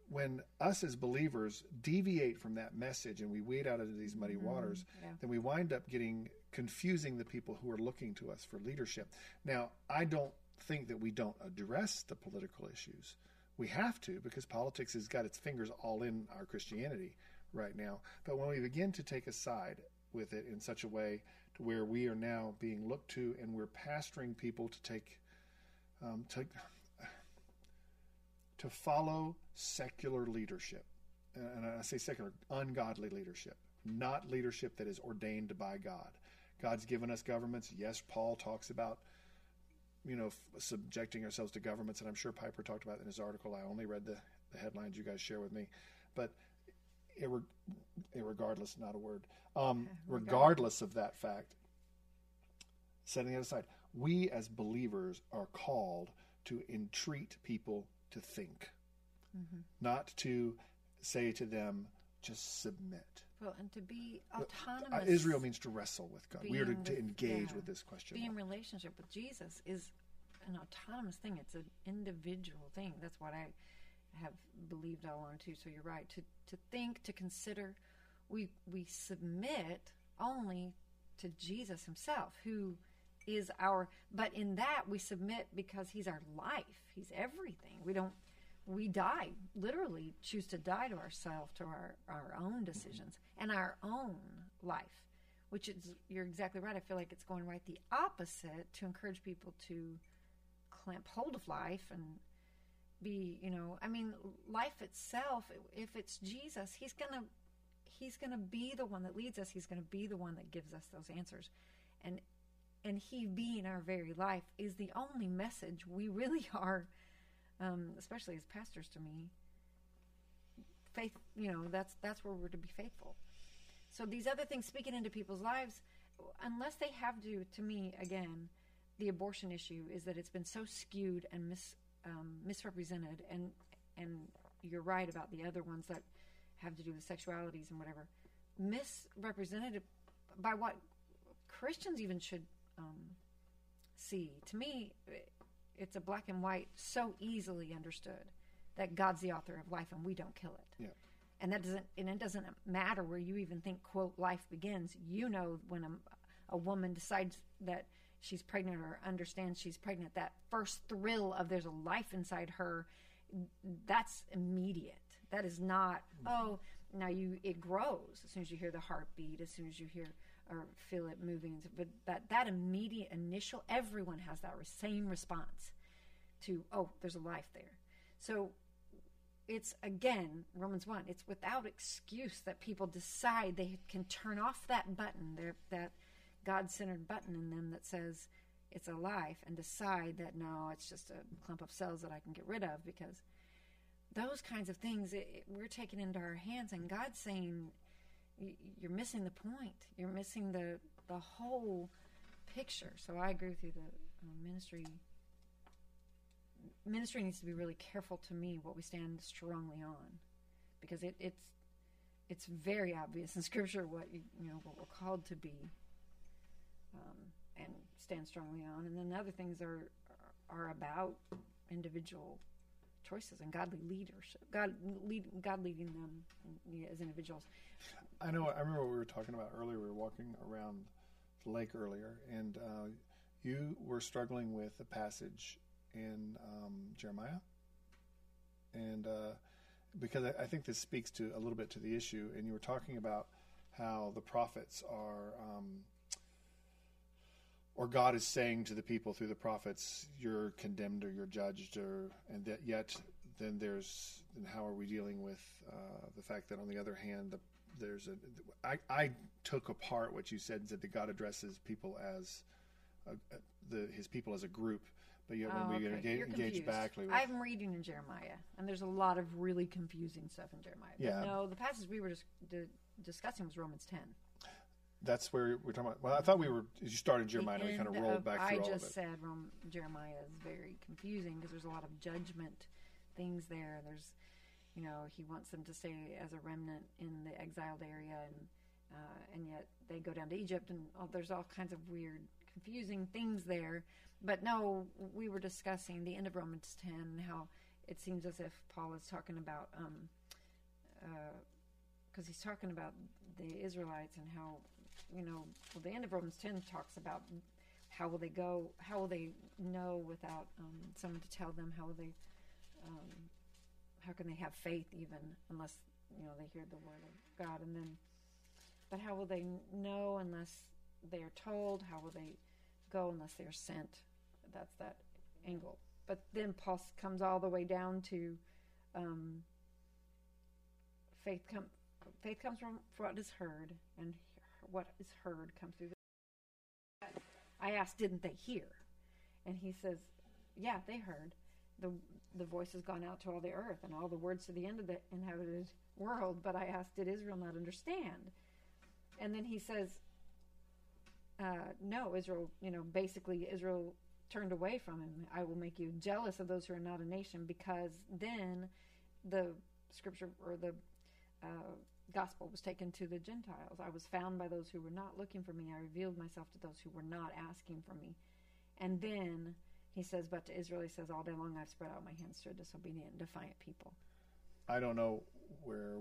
when us as believers deviate from that message and we wade out into these muddy mm-hmm. waters, yeah. then we wind up getting confusing the people who are looking to us for leadership. Now, I don't think that we don't address the political issues. We have to because politics has got its fingers all in our Christianity right now. But when we begin to take a side with it in such a way to where we are now being looked to and we're pastoring people to take um, to [SIGHS] to follow secular leadership, and I say secular, ungodly leadership, not leadership that is ordained by God. God's given us governments. Yes, Paul talks about you know subjecting ourselves to governments, and I'm sure Piper talked about it in his article. I only read the, the headlines you guys share with me, but irre- irregardless, not a word. Um, [LAUGHS] regardless of that fact, setting it aside, we as believers are called to entreat people to think, not to say to them, just submit. Well, and to be Uh, autonomous. Israel means to wrestle with God. We are to, to engage yeah. with this question. Being in relationship with Jesus is an autonomous thing. It's an individual thing. That's what I have believed all along too. So you're right. To to think, to consider, we we submit only to Jesus Himself, who is our. But in that we submit because He's our life. He's everything. We don't. We die, literally choose to die to ourselves, to our, our own decisions and our own life which is you're exactly right. I feel like it's going right the opposite to encourage people to clamp hold of life and be, you know, I mean, life itself. If it's Jesus, He's gonna He's gonna be the one that leads us. He's gonna be the one that gives us those answers, and and He being our very life is the only message we really [LAUGHS] are, um, especially as pastors. To me, faith. You know, that's that's where we're to be faithful. So these other things speaking into people's lives, unless they have to, to me, again, the abortion issue is that it's been so skewed and mis, um, misrepresented, and and you're right about the other ones that have to do with sexualities and whatever, misrepresented by what Christians even should um, see. To me, it's a black and white, so easily understood that God's the author of life and we don't kill it Yeah. and that doesn't and it doesn't matter where you even think quote life begins you know when a, a woman decides that she's pregnant or understands she's pregnant that first thrill of there's a life inside her that's immediate that is not oh now you it grows as soon as you hear the heartbeat as soon as you hear or feel it moving but that that immediate initial everyone has that same response to oh there's a life there so it's again Romans one. It's without excuse that people decide they can turn off that button, that God-centered button in them that says it's a life, and decide that no, it's just a clump of cells that I can get rid of because those kinds of things it, it- we're taking into our hands, and God's saying you're missing the point. You're missing the the whole picture. So I agree with you. The uh, ministry ministry needs to be really careful to me what we stand strongly on because it, it's it's very obvious in [LAUGHS] scripture what you, you know what we're called to be um, and stand strongly on and then other things are are about individual choices and godly leadership god lead god leading them as individuals I know. I remember we were talking about earlier. We were walking around the lake earlier, and uh, you were struggling with a passage in um, Jeremiah, and uh, because I, I think this speaks to a little bit to the issue, and you were talking about how the prophets are. Um, or God is saying to the people through the prophets, "You're condemned, or you're judged, or and that yet then there's then how are we dealing with uh, the fact that on the other hand, the, there's a I, I took apart what you said and said that God addresses people as a, a, the his people as a group, but yet Oh, when we okay. engage, engage back, with, I'm reading in Jeremiah, and there's a lot of really confusing stuff in Jeremiah. But Yeah. no, the passage we were just di- discussing was Romans 10. That's where we're talking about. Well, I thought we were. You started Jeremiah, and we kind of rolled of- back I through all of just it. said Rom- Jeremiah is very confusing because there's a lot of judgment things there. There's, you know, he wants them to stay as a remnant in the exiled area, and uh, and yet they go down to Egypt, and oh, there's all kinds of weird, confusing things there. But no, we were discussing the end of Romans 10 and how it seems as if Paul is talking about, because he's talking about the Israelites and how, you know, well, the end of Romans 10 talks about how will they go, how will they know without um, someone to tell them, how will they, um, how can they have faith even unless, you know, they hear the word of God and then, but how will they know unless they are told? How will they go unless they are sent? That's that angle. But then Paul comes all the way down to um, faith. Come, faith comes from what is heard, and what is heard comes through. The, I asked, didn't they hear? And he says, yeah, they heard. the The voice has gone out to all the earth, and all the words to the end of the inhabited world. But I asked, did Israel not understand? And then he says, uh, no, Israel, you know, basically Israel turned away from him. I will make you jealous of those who are not a nation because then the scripture or the uh, gospel was taken to the Gentiles. I was found by those who were not looking for me. I revealed myself to those who were not asking for me. And then he says, But to Israel, he says, All day long I've spread out my hands to a disobedient and defiant people. I don't know where.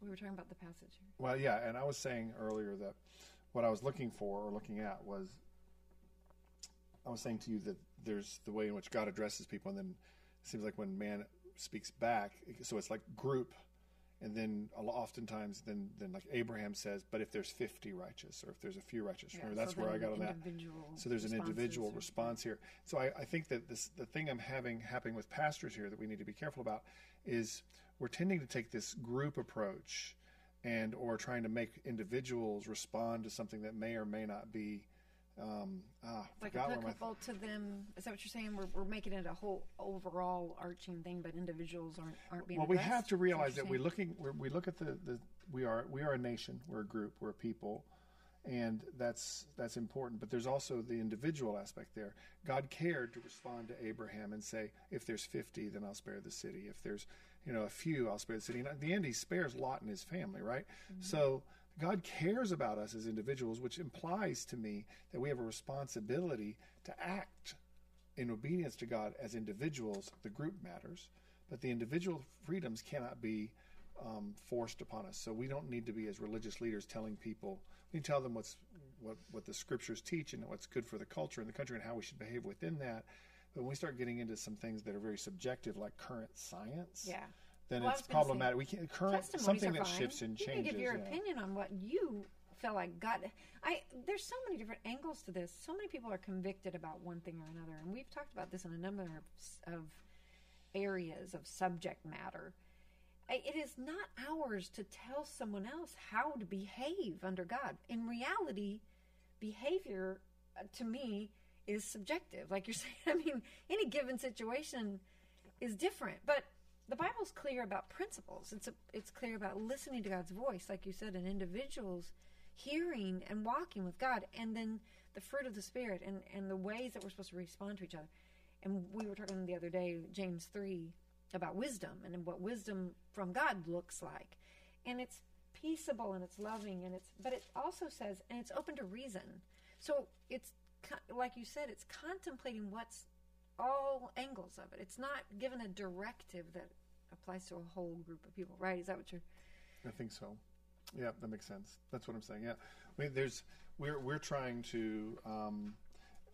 We were talking about the passage here. Well, yeah, and I was saying earlier that what I was looking for or looking at was I was saying to you that there's the way in which God addresses people, and then it seems like when man speaks back, so it's like group, and then oftentimes then then like Abraham says, but if there's 50 righteous or if there's a few righteous, remember that's so where I got on that. So there's an individual are- response here. So I, I think that this the thing I'm having happening with pastors here that we need to be careful about is we're tending to take this group approach and or trying to make individuals respond to something that may or may not be um, ah, like forgot where my applicable to them. Is that what you're saying? We're, we're making it a whole overall arching thing, but individuals aren't aren't being. well we have to realize you're that we're looking we're, we look at the, the we are we are a nation. We're a group. We're a people. And that's that's important. But there's also the individual aspect there. God cared to respond to abraham and say if there's 50 then i'll spare the city. If there's you know a few i'll spare the city. And at the end he spares lot and his family right? So god cares about us as individuals which implies to me that we have a responsibility to act in obedience to God as individuals, the group matters, but the individual freedoms cannot be um, forced upon us. So we don't need to be as religious leaders telling people. We tell them what's what what the scriptures teach and what's good for the culture and the country and how we should behave within that. But when we start getting into some things that are very subjective, like current science, Yeah. Then Well, it's was gonna say, problematic. we can't current something that fine. shifts and you changes. can give your yeah. opinion on what you feel like God. I there's so many different angles to this. So many people are convicted about one thing or another, and we've talked about this in a number of, of areas of subject matter. It is not ours to tell someone else how to behave under God. In reality, behavior uh, to me is subjective. Like you're [LAUGHS] saying, I mean, any given situation is different, but the Bible's clear about principles. It's a, it's clear about listening to God's voice, like you said, and individuals hearing and walking with God, and then the fruit of the Spirit and, and the ways that we're supposed to respond to each other. And we were talking the other day, James 3, about wisdom and what wisdom from God looks like. And it's peaceable and it's loving and it's, but it also says, and it's open to reason. So it's, like you said, it's contemplating what's all angles of it. It's not given a directive that applies to a whole group of people, right? Is that what you're? I think so. Yeah, that makes sense. That's what I'm saying. Yeah, I mean, there's we're we're trying to. Um,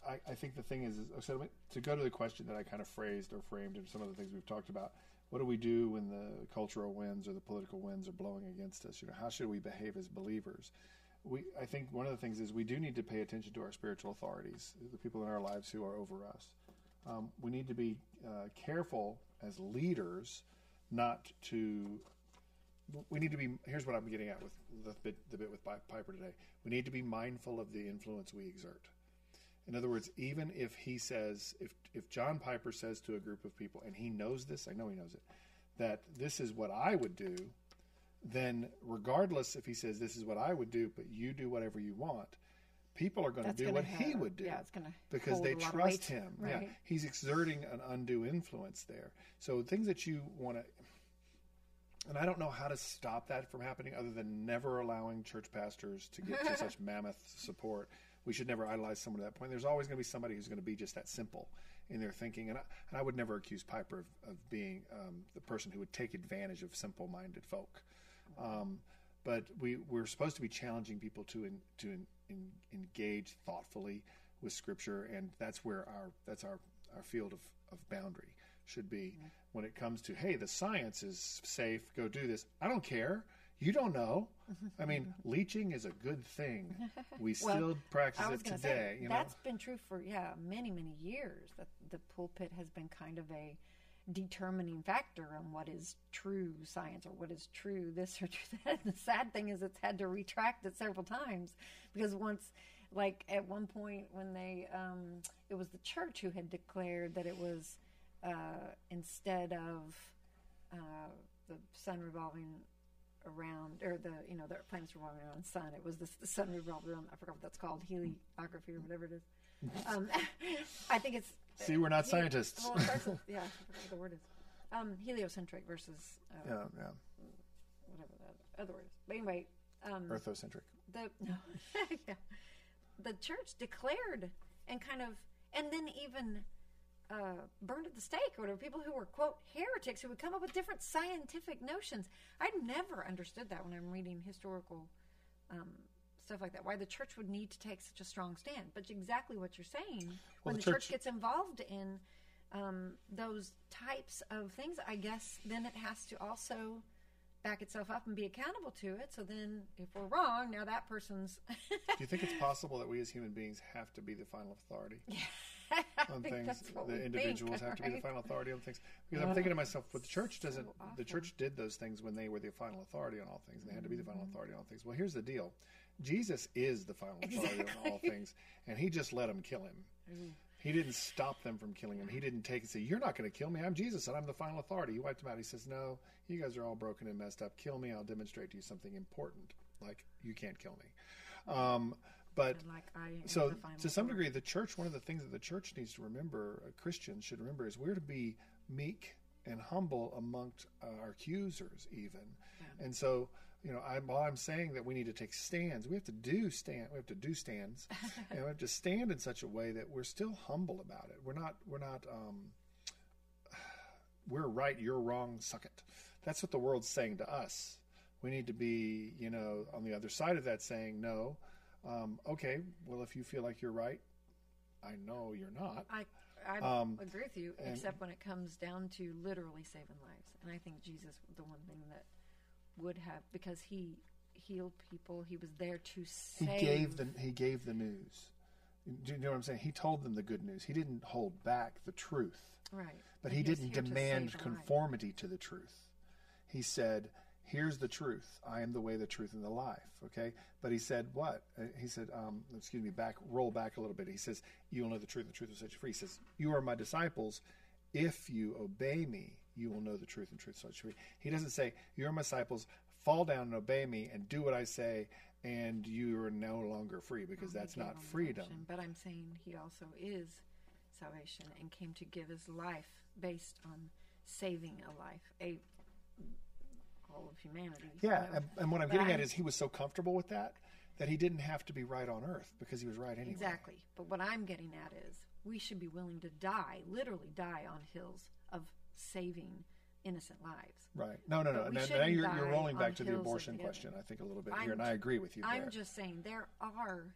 I, I think the thing is, is so to go to the question that I kind of phrased or framed in some of the things we've talked about. What do we do when the cultural winds or the political winds are blowing against us? You know, how should we behave as believers? We, I think one of the things is we do need to pay attention to our spiritual authorities, the people in our lives who are over us. Um, we need to be uh, careful as leaders not to we need to be here's what i'm getting at with the bit, the bit with piper today. We need to be mindful of the influence we exert. In other words even if he says if if john piper says to a group of people and he knows this i know he knows it that this is what i would do then regardless if he says this is what I would do, but you do whatever you want, people are going to do what he would do yeah, it's gonna because they a lot of trust him. Yeah, right. he's exerting an undue influence there. So things that you want to, and I don't know how to stop that from happening other than never allowing church pastors to get to [LAUGHS] such mammoth support. We should never idolize someone to that point. There's always going to be somebody who's going to be just that simple in their thinking, and I, and I would never accuse Piper of, of being um, the person who would take advantage of simple-minded folk. Um, but we we're supposed to be challenging people to in, to in, in, engage thoughtfully with Scripture, and that's where our that's our our field of, of boundary should be. Mm-hmm. When it comes to hey the science is safe go do this i don't care. You don't know. Mm-hmm. I mean mm-hmm. leeching is a good thing. [LAUGHS] We Well, still practice it today say you know? that's been true for yeah many many years. That the pulpit has been kind of a determining factor on what is true science or what is true this or [LAUGHS] true that. The sad thing is it's had to retract it several times because once, like at one point when they, um, it was the church who had declared that it was uh, instead of uh, the sun revolving around or the you know the planets revolving around the sun. It was the, the sun revolving around i forgot what that's called heliography or whatever it is. Um, [LAUGHS] i think it's see we're not he- scientists. well, [LAUGHS] yeah i the word is. Um, heliocentric versus uh, yeah yeah. whatever the other word is. But anyway um, earthocentric. the no, [LAUGHS] yeah. the church declared and kind of and then even uh, burned at the stake or whatever. People who were quote heretics who would come up with different scientific notions. I'd never understood that when i'm reading historical um, stuff like that why the church would need to take such a strong stand but exactly what you're saying when the the, church, church- gets involved in um, those types of things i guess then it has to also back itself up and be accountable to it so then if we're wrong now that person's [LAUGHS] do you think it's possible that we as human beings have to be the final authority I on think things. that's what The we individuals think, have to be the final authority on things. Because I'm thinking to myself, but the church doesn't. so the church did those things when they were the final authority on all things. and They had to be the final Mm-hmm. authority on all things. Well, here's the deal: Jesus is the final authority on all things, and He just let them kill him. Mm-hmm. He didn't stop them from killing him. He didn't take and say, "You're not going to kill me. I'm Jesus, and I'm the final authority." He wiped them out. He says, "No, you guys are all broken and messed up. Kill me. I'll demonstrate to you something important. Like you can't kill me." Um, but like I so to some degree the church one of the things that the church needs to remember uh, christians should remember is we're to be meek and humble amongst uh, our accusers even and so you know I'm, while i'm saying that we need to take stands. We have to do stand we have to do stands. [LAUGHS] And we have to stand in such a way that we're still humble about it. We're not we're not um, we're right you're wrong suck it. That's what the world's saying to us. We need to be you know on the other side of that saying no um, okay, well, if you feel like you're right, I know you're not. I I Um, agree with you, and- except when it comes down to literally saving lives. And I think Jesus, the one thing that would have, because he healed people, he was there to save. He gave the he gave the news. Do you know what I'm saying? He told them the good news. He didn't hold back the truth, right, but And he didn't here to demand life. conformity to the truth. He said, "Here's the truth. I am the way, the truth, and the life." Okay, but he said what? Uh, He said, um, "Excuse me, back roll back a little bit." He says, "You will know the truth, the truth will set you free." He says, "You are my disciples if you obey me. You will know the truth, and truth will set you free." He doesn't say, "You're my disciples. Fall down and obey me, and do what I say." And you are no longer free because that's not freedom. option, But I'm saying he also is salvation and came to give his life based on saving a life, a all of humanity. Yeah, you know? and, and what I'm But getting at I'm- is he was so comfortable with that that he didn't have to be right on earth because he was right anyway. Exactly. But what I'm getting at is we should be willing to die, literally die on hills of saving innocent lives. Right. No, no, no. Now, now you're, you're rolling back to the abortion question. I think, a little bit I'm here, and I agree with you I'm there. just saying there are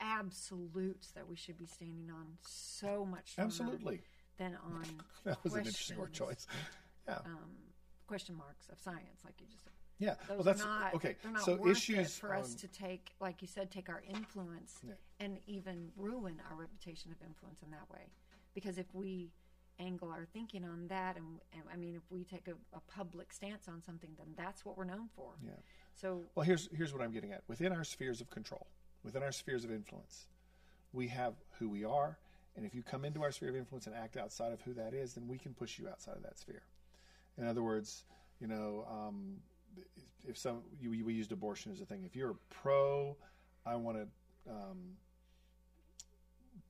absolutes that we should be standing on so much Absolutely. than [LAUGHS] on That was an interesting word choice. Yeah. um, question marks of science, like you just said. yeah. Those well, that's not okay. Not so issues for us to take, like you said, take our influence Yeah. and even ruin our reputation of influence in that way. Because if we angle our thinking on that, and, and I mean, if we take a, a public stance on something, then that's what we're known for. Yeah. So Well, here's here's what I'm getting at. Within our spheres of control, within our spheres of influence, we have who we are, and if you come into our sphere of influence and act outside of who that is, then we can push you outside of that sphere. In other words, you know, um, if some you, we used abortion as a thing. If you're pro, I want to um,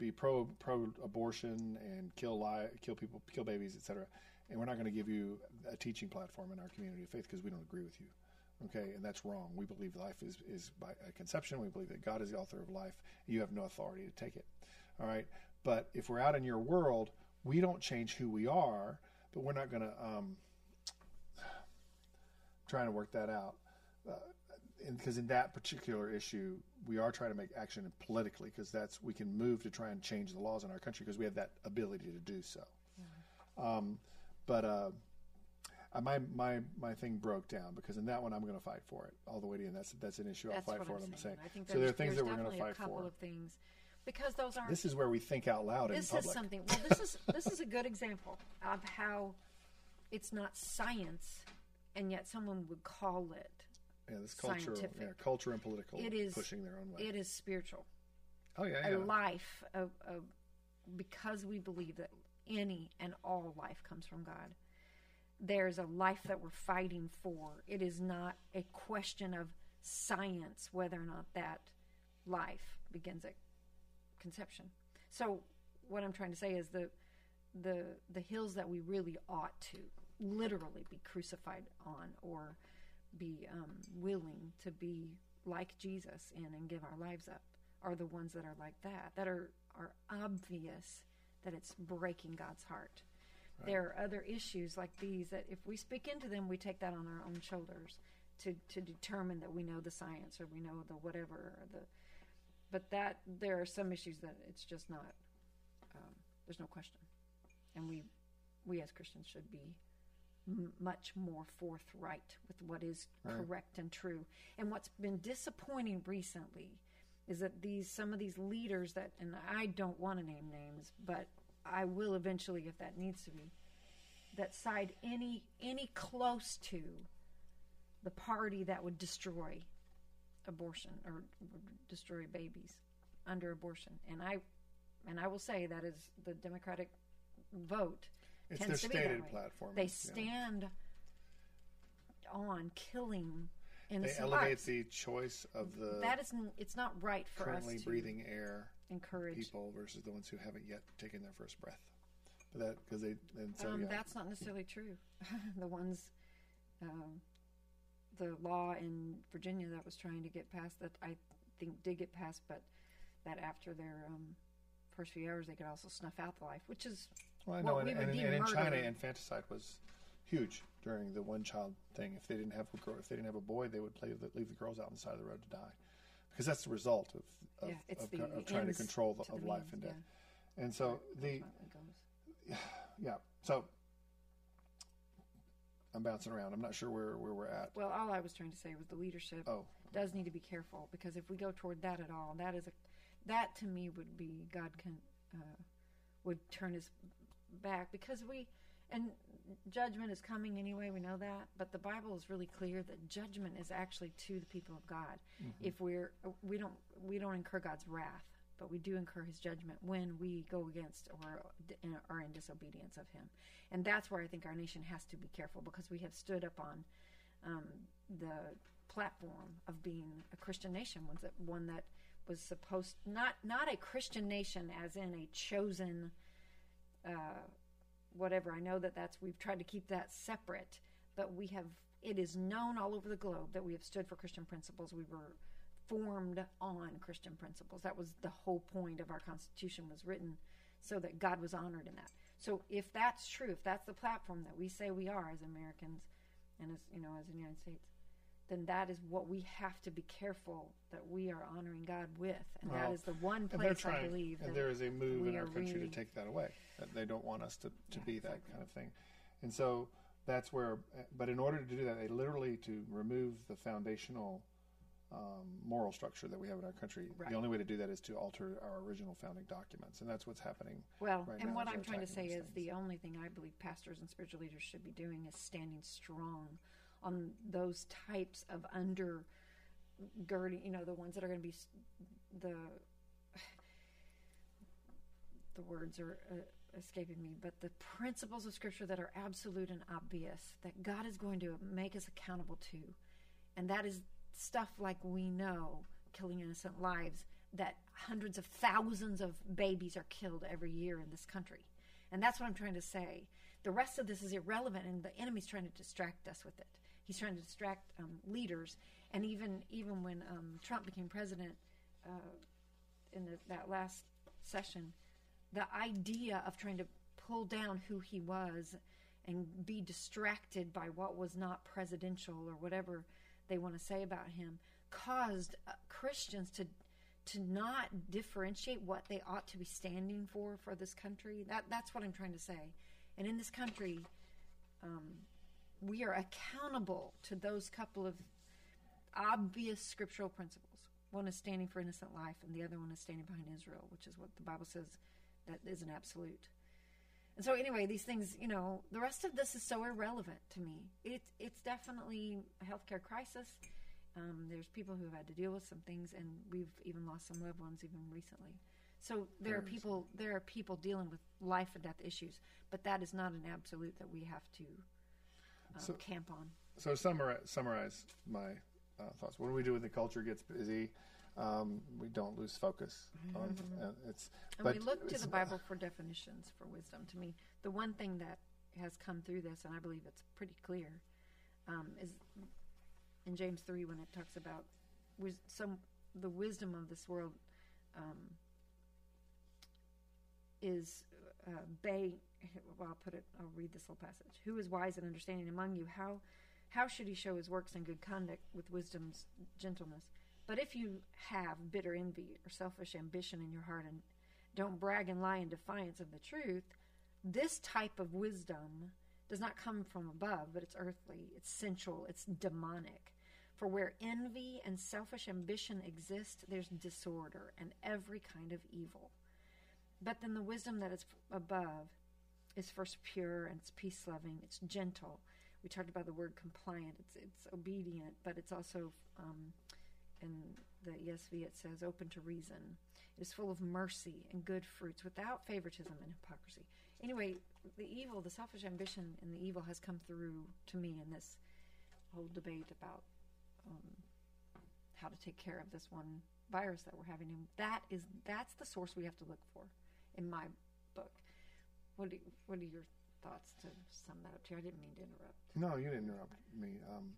be pro pro abortion and kill kill people, kill babies, etc. And we're not going to give you a teaching platform in our community of faith because we don't agree with you. Okay, and that's wrong. We believe life is, is by conception. We believe that God is the author of life. You have no authority to take it. All right, but if we're out in your world, we don't change who we are, but we're not going to um, [SIGHS] trying to work that out. Uh, because in that particular issue, we are trying to make action politically because that's we can move to try and change the laws in our country because we have that ability to do so. Um, but uh, my my my thing broke down because in that one I'm going to fight for it all the way to the end. That's that's an issue. That's I'll fight for I'm saying. saying. I think so there are things that we're going to fight a couple for. of things because those aren't. This is where we think out loud this in public. is something. Well, this is this is a good example of how it's not science, and yet someone would call it. Yeah, this culture, scientific. yeah, culture and political It is pushing their own way. It is spiritual. oh yeah, yeah. a life of, of because we believe that any and all life comes from God. There's a life that we're fighting for. It is not a question of science whether or not that life begins at conception. So what I'm trying to say is the the the hills that we really ought to literally be crucified on or be um, willing to be like Jesus in and give our lives up are the ones that are like that that are are obvious that it's breaking God's heart. There are other issues like these that if we speak into them, we take that on our own shoulders to to determine that we know the science or we know the whatever or the. But that there are some issues that it's just not. Um, there's no question, and we we as Christians should be m- much more forthright with what is correct and true. And what's been disappointing recently is that these some of these leaders that and I don't want to name names, but I will eventually if that needs to be that side any any close to the party that would destroy abortion or would destroy babies under abortion. And I and I will say that is the Democratic vote It's their to be that stated platform, They yeah. stand on killing They innocent elevate lives. the choice of the that is it's not right for currently us to breathing air encourage. people versus the ones who haven't yet taken their first breath. But that because they and so um, yeah, That's not necessarily true. [LAUGHS] the ones, um, the law in Virginia that was trying to get passed that I think did get passed, but that after their um, first few hours they could also snuff out the life, which is well, I know, and, we and, and in China, infanticide was huge during the one child thing. If they didn't have a girl, if they didn't have a boy, they would play, leave the girls out on the side of the road to die, because that's the result of of, Yeah, of, the of trying to control the, to of life means, and death. yeah. And so the [SIGHS] yeah, so I'm bouncing around. I'm not sure where where we're at. Well, all I was trying to say was the leadership Oh, does need to be careful because if we go toward that at all, that is a that to me would be God can uh, would turn his back because we and judgment is coming anyway. We know that, but the Bible is really clear that judgment is actually to the people of God. If we're we don't we don't incur God's wrath, but we do incur His judgment when we go against or are in disobedience of Him, and that's where I think our nation has to be careful because we have stood up on um, the platform of being a Christian nation, one that one that was supposed not not a Christian nation as in a chosen uh, whatever. I know that that's we've tried to keep that separate, but we have it is known all over the globe that we have stood for Christian principles. We were formed on Christian principles. That was the whole point of our Constitution was written so that God was honored in that. So if that's true, if that's the platform that we say we are as Americans and as you know as the United States, then that is what we have to be careful that we are honoring God with, and that Well, is the one place I believe. and that there is a move in our country really- to take that away. That they don't want us to, to be that kind of thing, and so that's where. But in order to do that, they literally to remove the foundational um, moral structure that we have in our country. Right. The only way to do that is to alter our original founding documents, and that's what's happening. Well, right and what I'm trying to say is the only thing I believe pastors and spiritual leaders should be doing is standing strong on those types of undergirding, you know, the ones that are going to be the [SIGHS] the words are uh, escaping me, but the principles of Scripture that are absolute and obvious that God is going to make us accountable to, and that is stuff like we know killing innocent lives, that hundreds of thousands of babies are killed every year in this country. And that's what I'm trying to say. The rest of this is irrelevant, and the enemy's trying to distract us with it. He's trying to distract um, leaders, and even even when um, Trump became president uh, in the, that last session, the idea of trying to pull down who he was and be distracted by what was not presidential or whatever they want to say about him caused uh, Christians to to not differentiate what they ought to be standing for for this country. That that's what I'm trying to say. And in this country, um, we are accountable to those couple of obvious scriptural principles. One is standing for innocent life, and the other one is standing behind Israel, which is what the Bible says that is an absolute. And so, anyway, these things, you know, the rest of this is so irrelevant to me. It, it's definitely a healthcare crisis. Um, there's people who have had to deal with some things, and we've even lost some loved ones even recently. So there are people there are people dealing with life and death issues, but that is not an absolute that we have to um, So- camp on. So summarize, summarize my uh, thoughts. What do we do when the culture gets busy? Um, we don't lose focus. On, uh, it's And but we look to the Bible for definitions for wisdom. To me, the one thing that has come through this, and I believe it's pretty clear, um, is in James three when it talks about wis- some the wisdom of this world um, is uh, bay. Well, I'll put it. I'll read this little passage. Who is wise and understanding among you? How how should he show his works and good conduct with wisdom's gentleness? But if you have bitter envy or selfish ambition in your heart and don't brag and lie in defiance of the truth, this type of wisdom does not come from above, but it's earthly, it's sensual, it's demonic. For where envy and selfish ambition exist, there's disorder and every kind of evil. But then the wisdom that is above is first pure and it's peace loving, it's gentle. We talked about the word compliant, it's, it's obedient, but it's also, um, in the ESV, it says open to reason. It is full of mercy and good fruits without favoritism and hypocrisy. Anyway, the evil, the selfish ambition and the evil has come through to me in this whole debate about um, how to take care of this one virus that we're having. And that is that's the source we have to look for in my book. What do what are your thoughts to sum that up to? I didn't mean to interrupt. No, you didn't interrupt me. Um,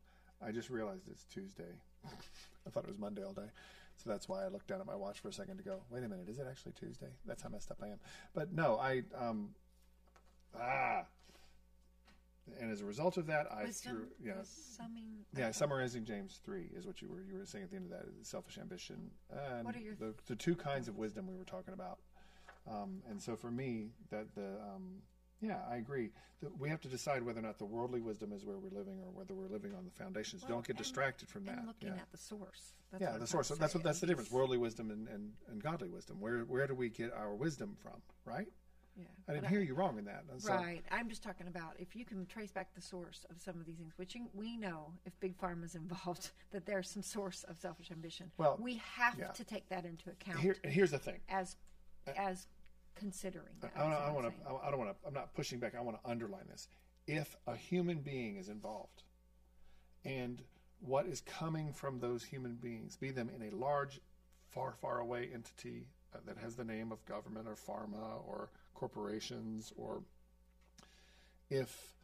I just realized it's Tuesday. [LAUGHS] I thought it was Monday all day. So that's why I looked down at my watch for a second to go, wait a minute, is it actually Tuesday? That's how messed up I am. But no, I, um, ah. And as a result of that, I Wisdom, threw, yeah, summing. yeah, summarizing James 3 is what you were, you were saying at the end of that selfish ambition. And What are your- the, the two kinds of wisdom we were talking about. Um, and so for me, that the, um, yeah, I agree. We have to decide whether or not the worldly wisdom is where we're living or whether we're living on the foundations. Well, Don't get and- distracted from that. And looking yeah. at the source. That's yeah, the I'm source. That's what that's the difference. Worldly wisdom and, and, and godly wisdom. Where where do we get our wisdom from? Right? Yeah. I didn't hear you wrong in that. So- Right. I'm just talking about if you can trace back the source of some of these things, which we know if big pharma is [LAUGHS] involved, that there's some source of selfish ambition. Well, we have yeah. to take that into account Here, here's the thing. as uh, as considering. That, I, I, I'm want to. I don't want to. I'm not pushing back. I want to underline this. If a human being is involved, and what is coming from those human beings, be them in a large, far, far away entity uh, that has the name of government or pharma or corporations, or if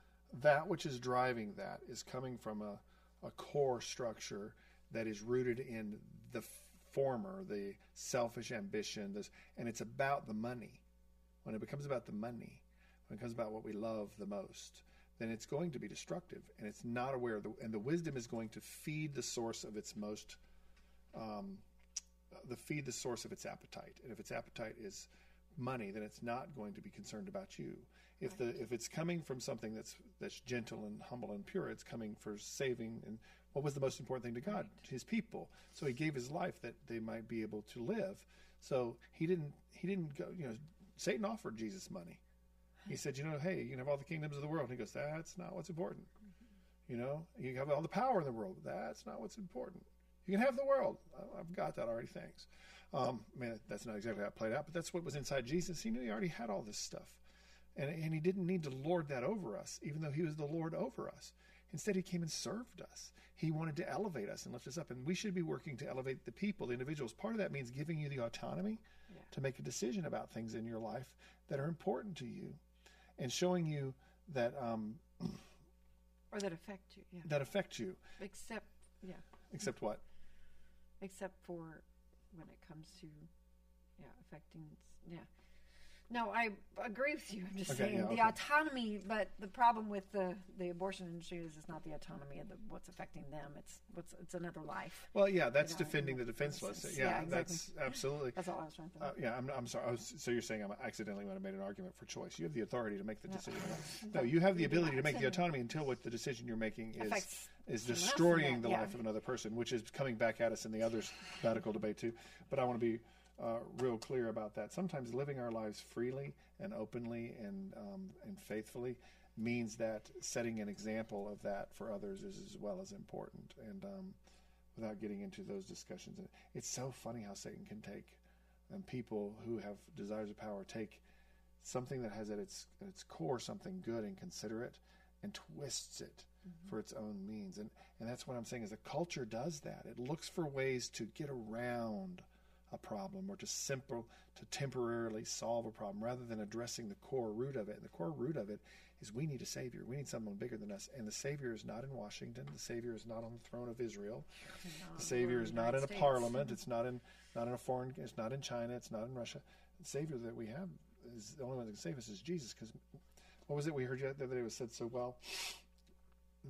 that which is driving that is coming from a, a core structure that is rooted in the former, the selfish ambition, this, and it's about the money. When it becomes about the money, when it comes about what we love the most, then it's going to be destructive, and it's not aware of the. And the wisdom is going to feed the source of its most, um, the feed the source of its appetite. And if its appetite is money, then it's not going to be concerned about you. If the if it's coming from something that's that's gentle and humble and pure, it's coming for saving. And what was the most important thing to God? His people. So He gave His life that they might be able to live. So He didn't He didn't go. You know, Satan offered Jesus money. He said, you know, hey, you can have all the kingdoms of the world. And he goes, that's not what's important. You know, you have all the power in the world. That's not what's important. You can have the world. I've got that already. Thanks. Um, I mean, that's not exactly how it played out, but that's what was inside Jesus. He knew he already had all this stuff. And, and he didn't need to lord that over us, even though he was the Lord over us. Instead, he came and served us. He wanted to elevate us and lift us up. And we should be working to elevate the people, the individuals. Part of that means giving you the autonomy Yeah. to make a decision about things in your life that are important to you and showing you that um, [CLEARS THROAT] or that affect you. Yeah. that affect you. Except, yeah, Except what? except for when it comes to, yeah, affecting. Yeah. No, I agree with you. I'm just Okay, saying yeah, the autonomy, but the problem with the the abortion industry is it's not the autonomy of the, what's affecting them. It's what's it's another life. Well, yeah, that's know, defending the defenseless. Yeah, Yeah, exactly. that's absolutely. [LAUGHS] That's all I was trying to. Uh, yeah, I'm, I'm sorry. I was, so you're saying I accidentally might have made an argument for choice. You have the authority to make the decision. [LAUGHS] No, you have the ability to make the autonomy until what the decision you're making is Affects is someone else in destroying the yeah. life of another person, which is coming back at us in the other radical debate too. But I want to be uh, real clear about that. Sometimes living our lives freely and openly and um, and faithfully means that setting an example of that for others is as well as important. And um, without getting into those discussions, it's so funny how Satan can take and people who have desires of power take something that has at its at its core something good and considerate and twists it for its own means and and that's what I'm saying is the culture does that it looks for ways to get around a problem or to simple to temporarily solve a problem rather than addressing the core root of it and the core root of it is we need a savior we need someone bigger than us and the savior is not in Washington the savior is not on the throne of Israel the Savior is not in a States. parliament. It's not in not in a foreign. It's not in China. It's not in Russia. The Savior that we have is the only one that can save us is Jesus. Because what was it we heard the other day was said so well?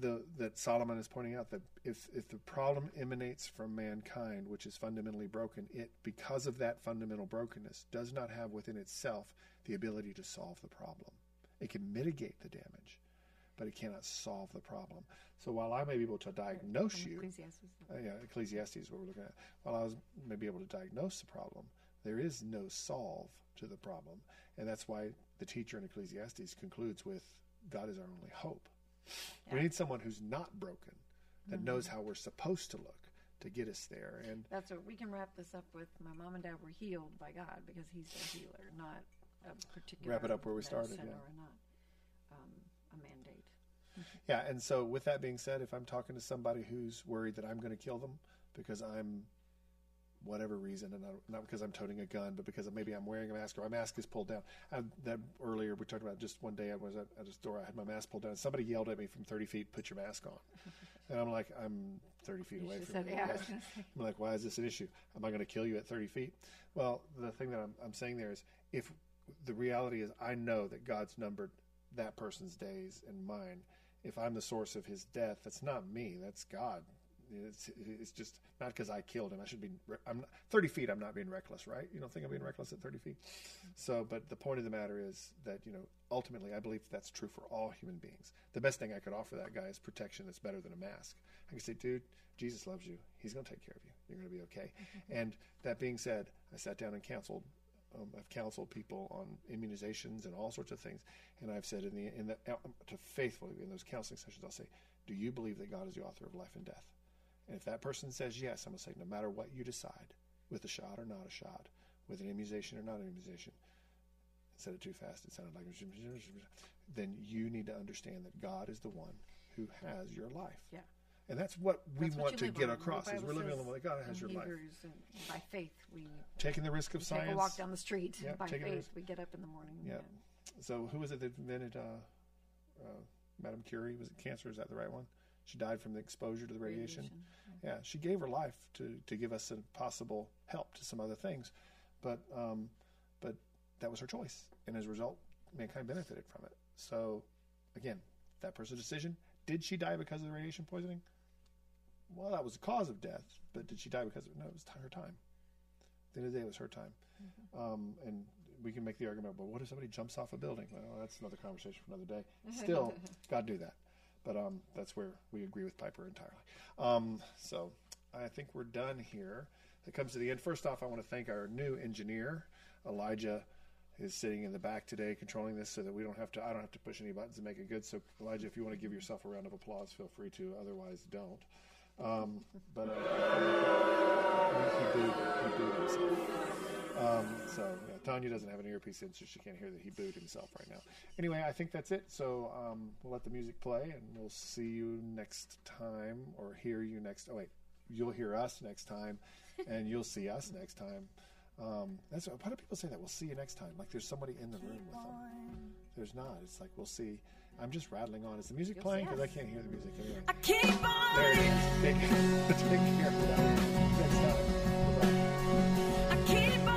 The that Solomon is pointing out that if if the problem emanates from mankind, which is fundamentally broken, it because of that fundamental brokenness does not have within itself the ability to solve the problem. It can mitigate the damage, but it cannot solve the problem. So while I may be able to diagnose you, Ecclesiastes. uh, yeah, Ecclesiastes is what we're looking at. While I was maybe able to diagnose the problem, there is no solve to the problem, and that's why the teacher in Ecclesiastes concludes with, "God is our only hope." We need someone who's not broken, that knows how we're supposed to look to get us there. And That's what we can wrap this up with. My mom and dad were healed by God because He's a healer, not a particular. Wrap it up where we started, yeah. Or not um, a mandate. yeah, and so with that being said, if I'm talking to somebody who's worried that I'm going to kill them because I'm whatever reason, and not, not because I'm toting a gun, but because maybe I'm wearing a mask or my mask is pulled down. I, that earlier we talked about just one day I was at, at a store, I had my mask pulled down, and somebody yelled at me from 30 feet, "Put your mask on," [LAUGHS] and I'm like, I'm 30 feet You away from you. yeah, I was gonna say. I'm like, why is this an issue? Am I going to kill you at 30 feet? Well, the thing that I'm, I'm saying there is, if the reality is, I know that God's numbered that person's days and mine. If I'm the source of his death, that's not me. That's God. It's, it's just not because I killed him. I should be. I'm not, 30 feet. I'm not being reckless, right? You don't think I'm being mm-hmm. reckless at 30 feet? So, but the point of the matter is that you know, ultimately, I believe that's true for all human beings. The best thing I could offer that guy is protection that's better than a mask. I can say, dude, Jesus loves you. He's going to take care of you. You're going to be okay. Mm-hmm. And that being said, I sat down and counseled. Um, I've counseled people on immunizations and all sorts of things, and I've said in the in the uh, to faithfully in those counseling sessions, I'll say, "Do you believe that God is the author of life and death?" And if that person says yes, I'm going to say, no matter what you decide, with a shot or not a shot, with an immunization or not an immunization, I said it too fast. It sounded like then you need to understand that God is the one who has your life. Yeah. And that's what we That's want you to get on. Across is we're living on the way God has your life. Hebrews, and by faith we Taking the risk of take science. a walk down the street. Yeah, by faith we get up in the morning. Yeah. So who was it that invented uh, uh, Madame Curie? Was it cancer? Is that the right one? She died from the exposure to the radiation. Radiation, Yeah, she gave her life to, to give us a possible help to some other things, but um, but that was her choice, and as a result, mankind benefited from it. So, again, that person's decision. Did she die because of the radiation poisoning? Well, that was the cause of death, but did she die because of it? no? It was her time. At the end of the day, it was her time, um, and we can make the argument. But what if somebody jumps off a building? Well, that's another conversation for another day. [LAUGHS] Still, God do that. But um, that's where we agree with Piper entirely. Um, so I think we're done here. It comes to the end. First off, I want to thank our new engineer, Elijah. Is sitting in the back today, controlling this, so that we don't have to. I don't have to push any buttons to make it good. So, Elijah, if you want to give yourself a round of applause, feel free to. Otherwise, don't. Um, but uh, he, did, he did himself. Um, so, Tanya doesn't have an earpiece in, so she can't hear that he booed himself right now. Anyway, I think that's it. So um, we'll let the music play, and we'll see you next time, or hear you next. Oh wait, you'll hear us next time, [LAUGHS] and you'll see us next time. Um, that's why of people say that. We'll see you next time. Like there's somebody in the room with them. There's not. It's like we'll see. I'm just rattling on. Is the music You'll playing? Because I can't hear the music anyway. I keep on. There it is. Take, [LAUGHS] take care. Next time. Bye-bye. I keep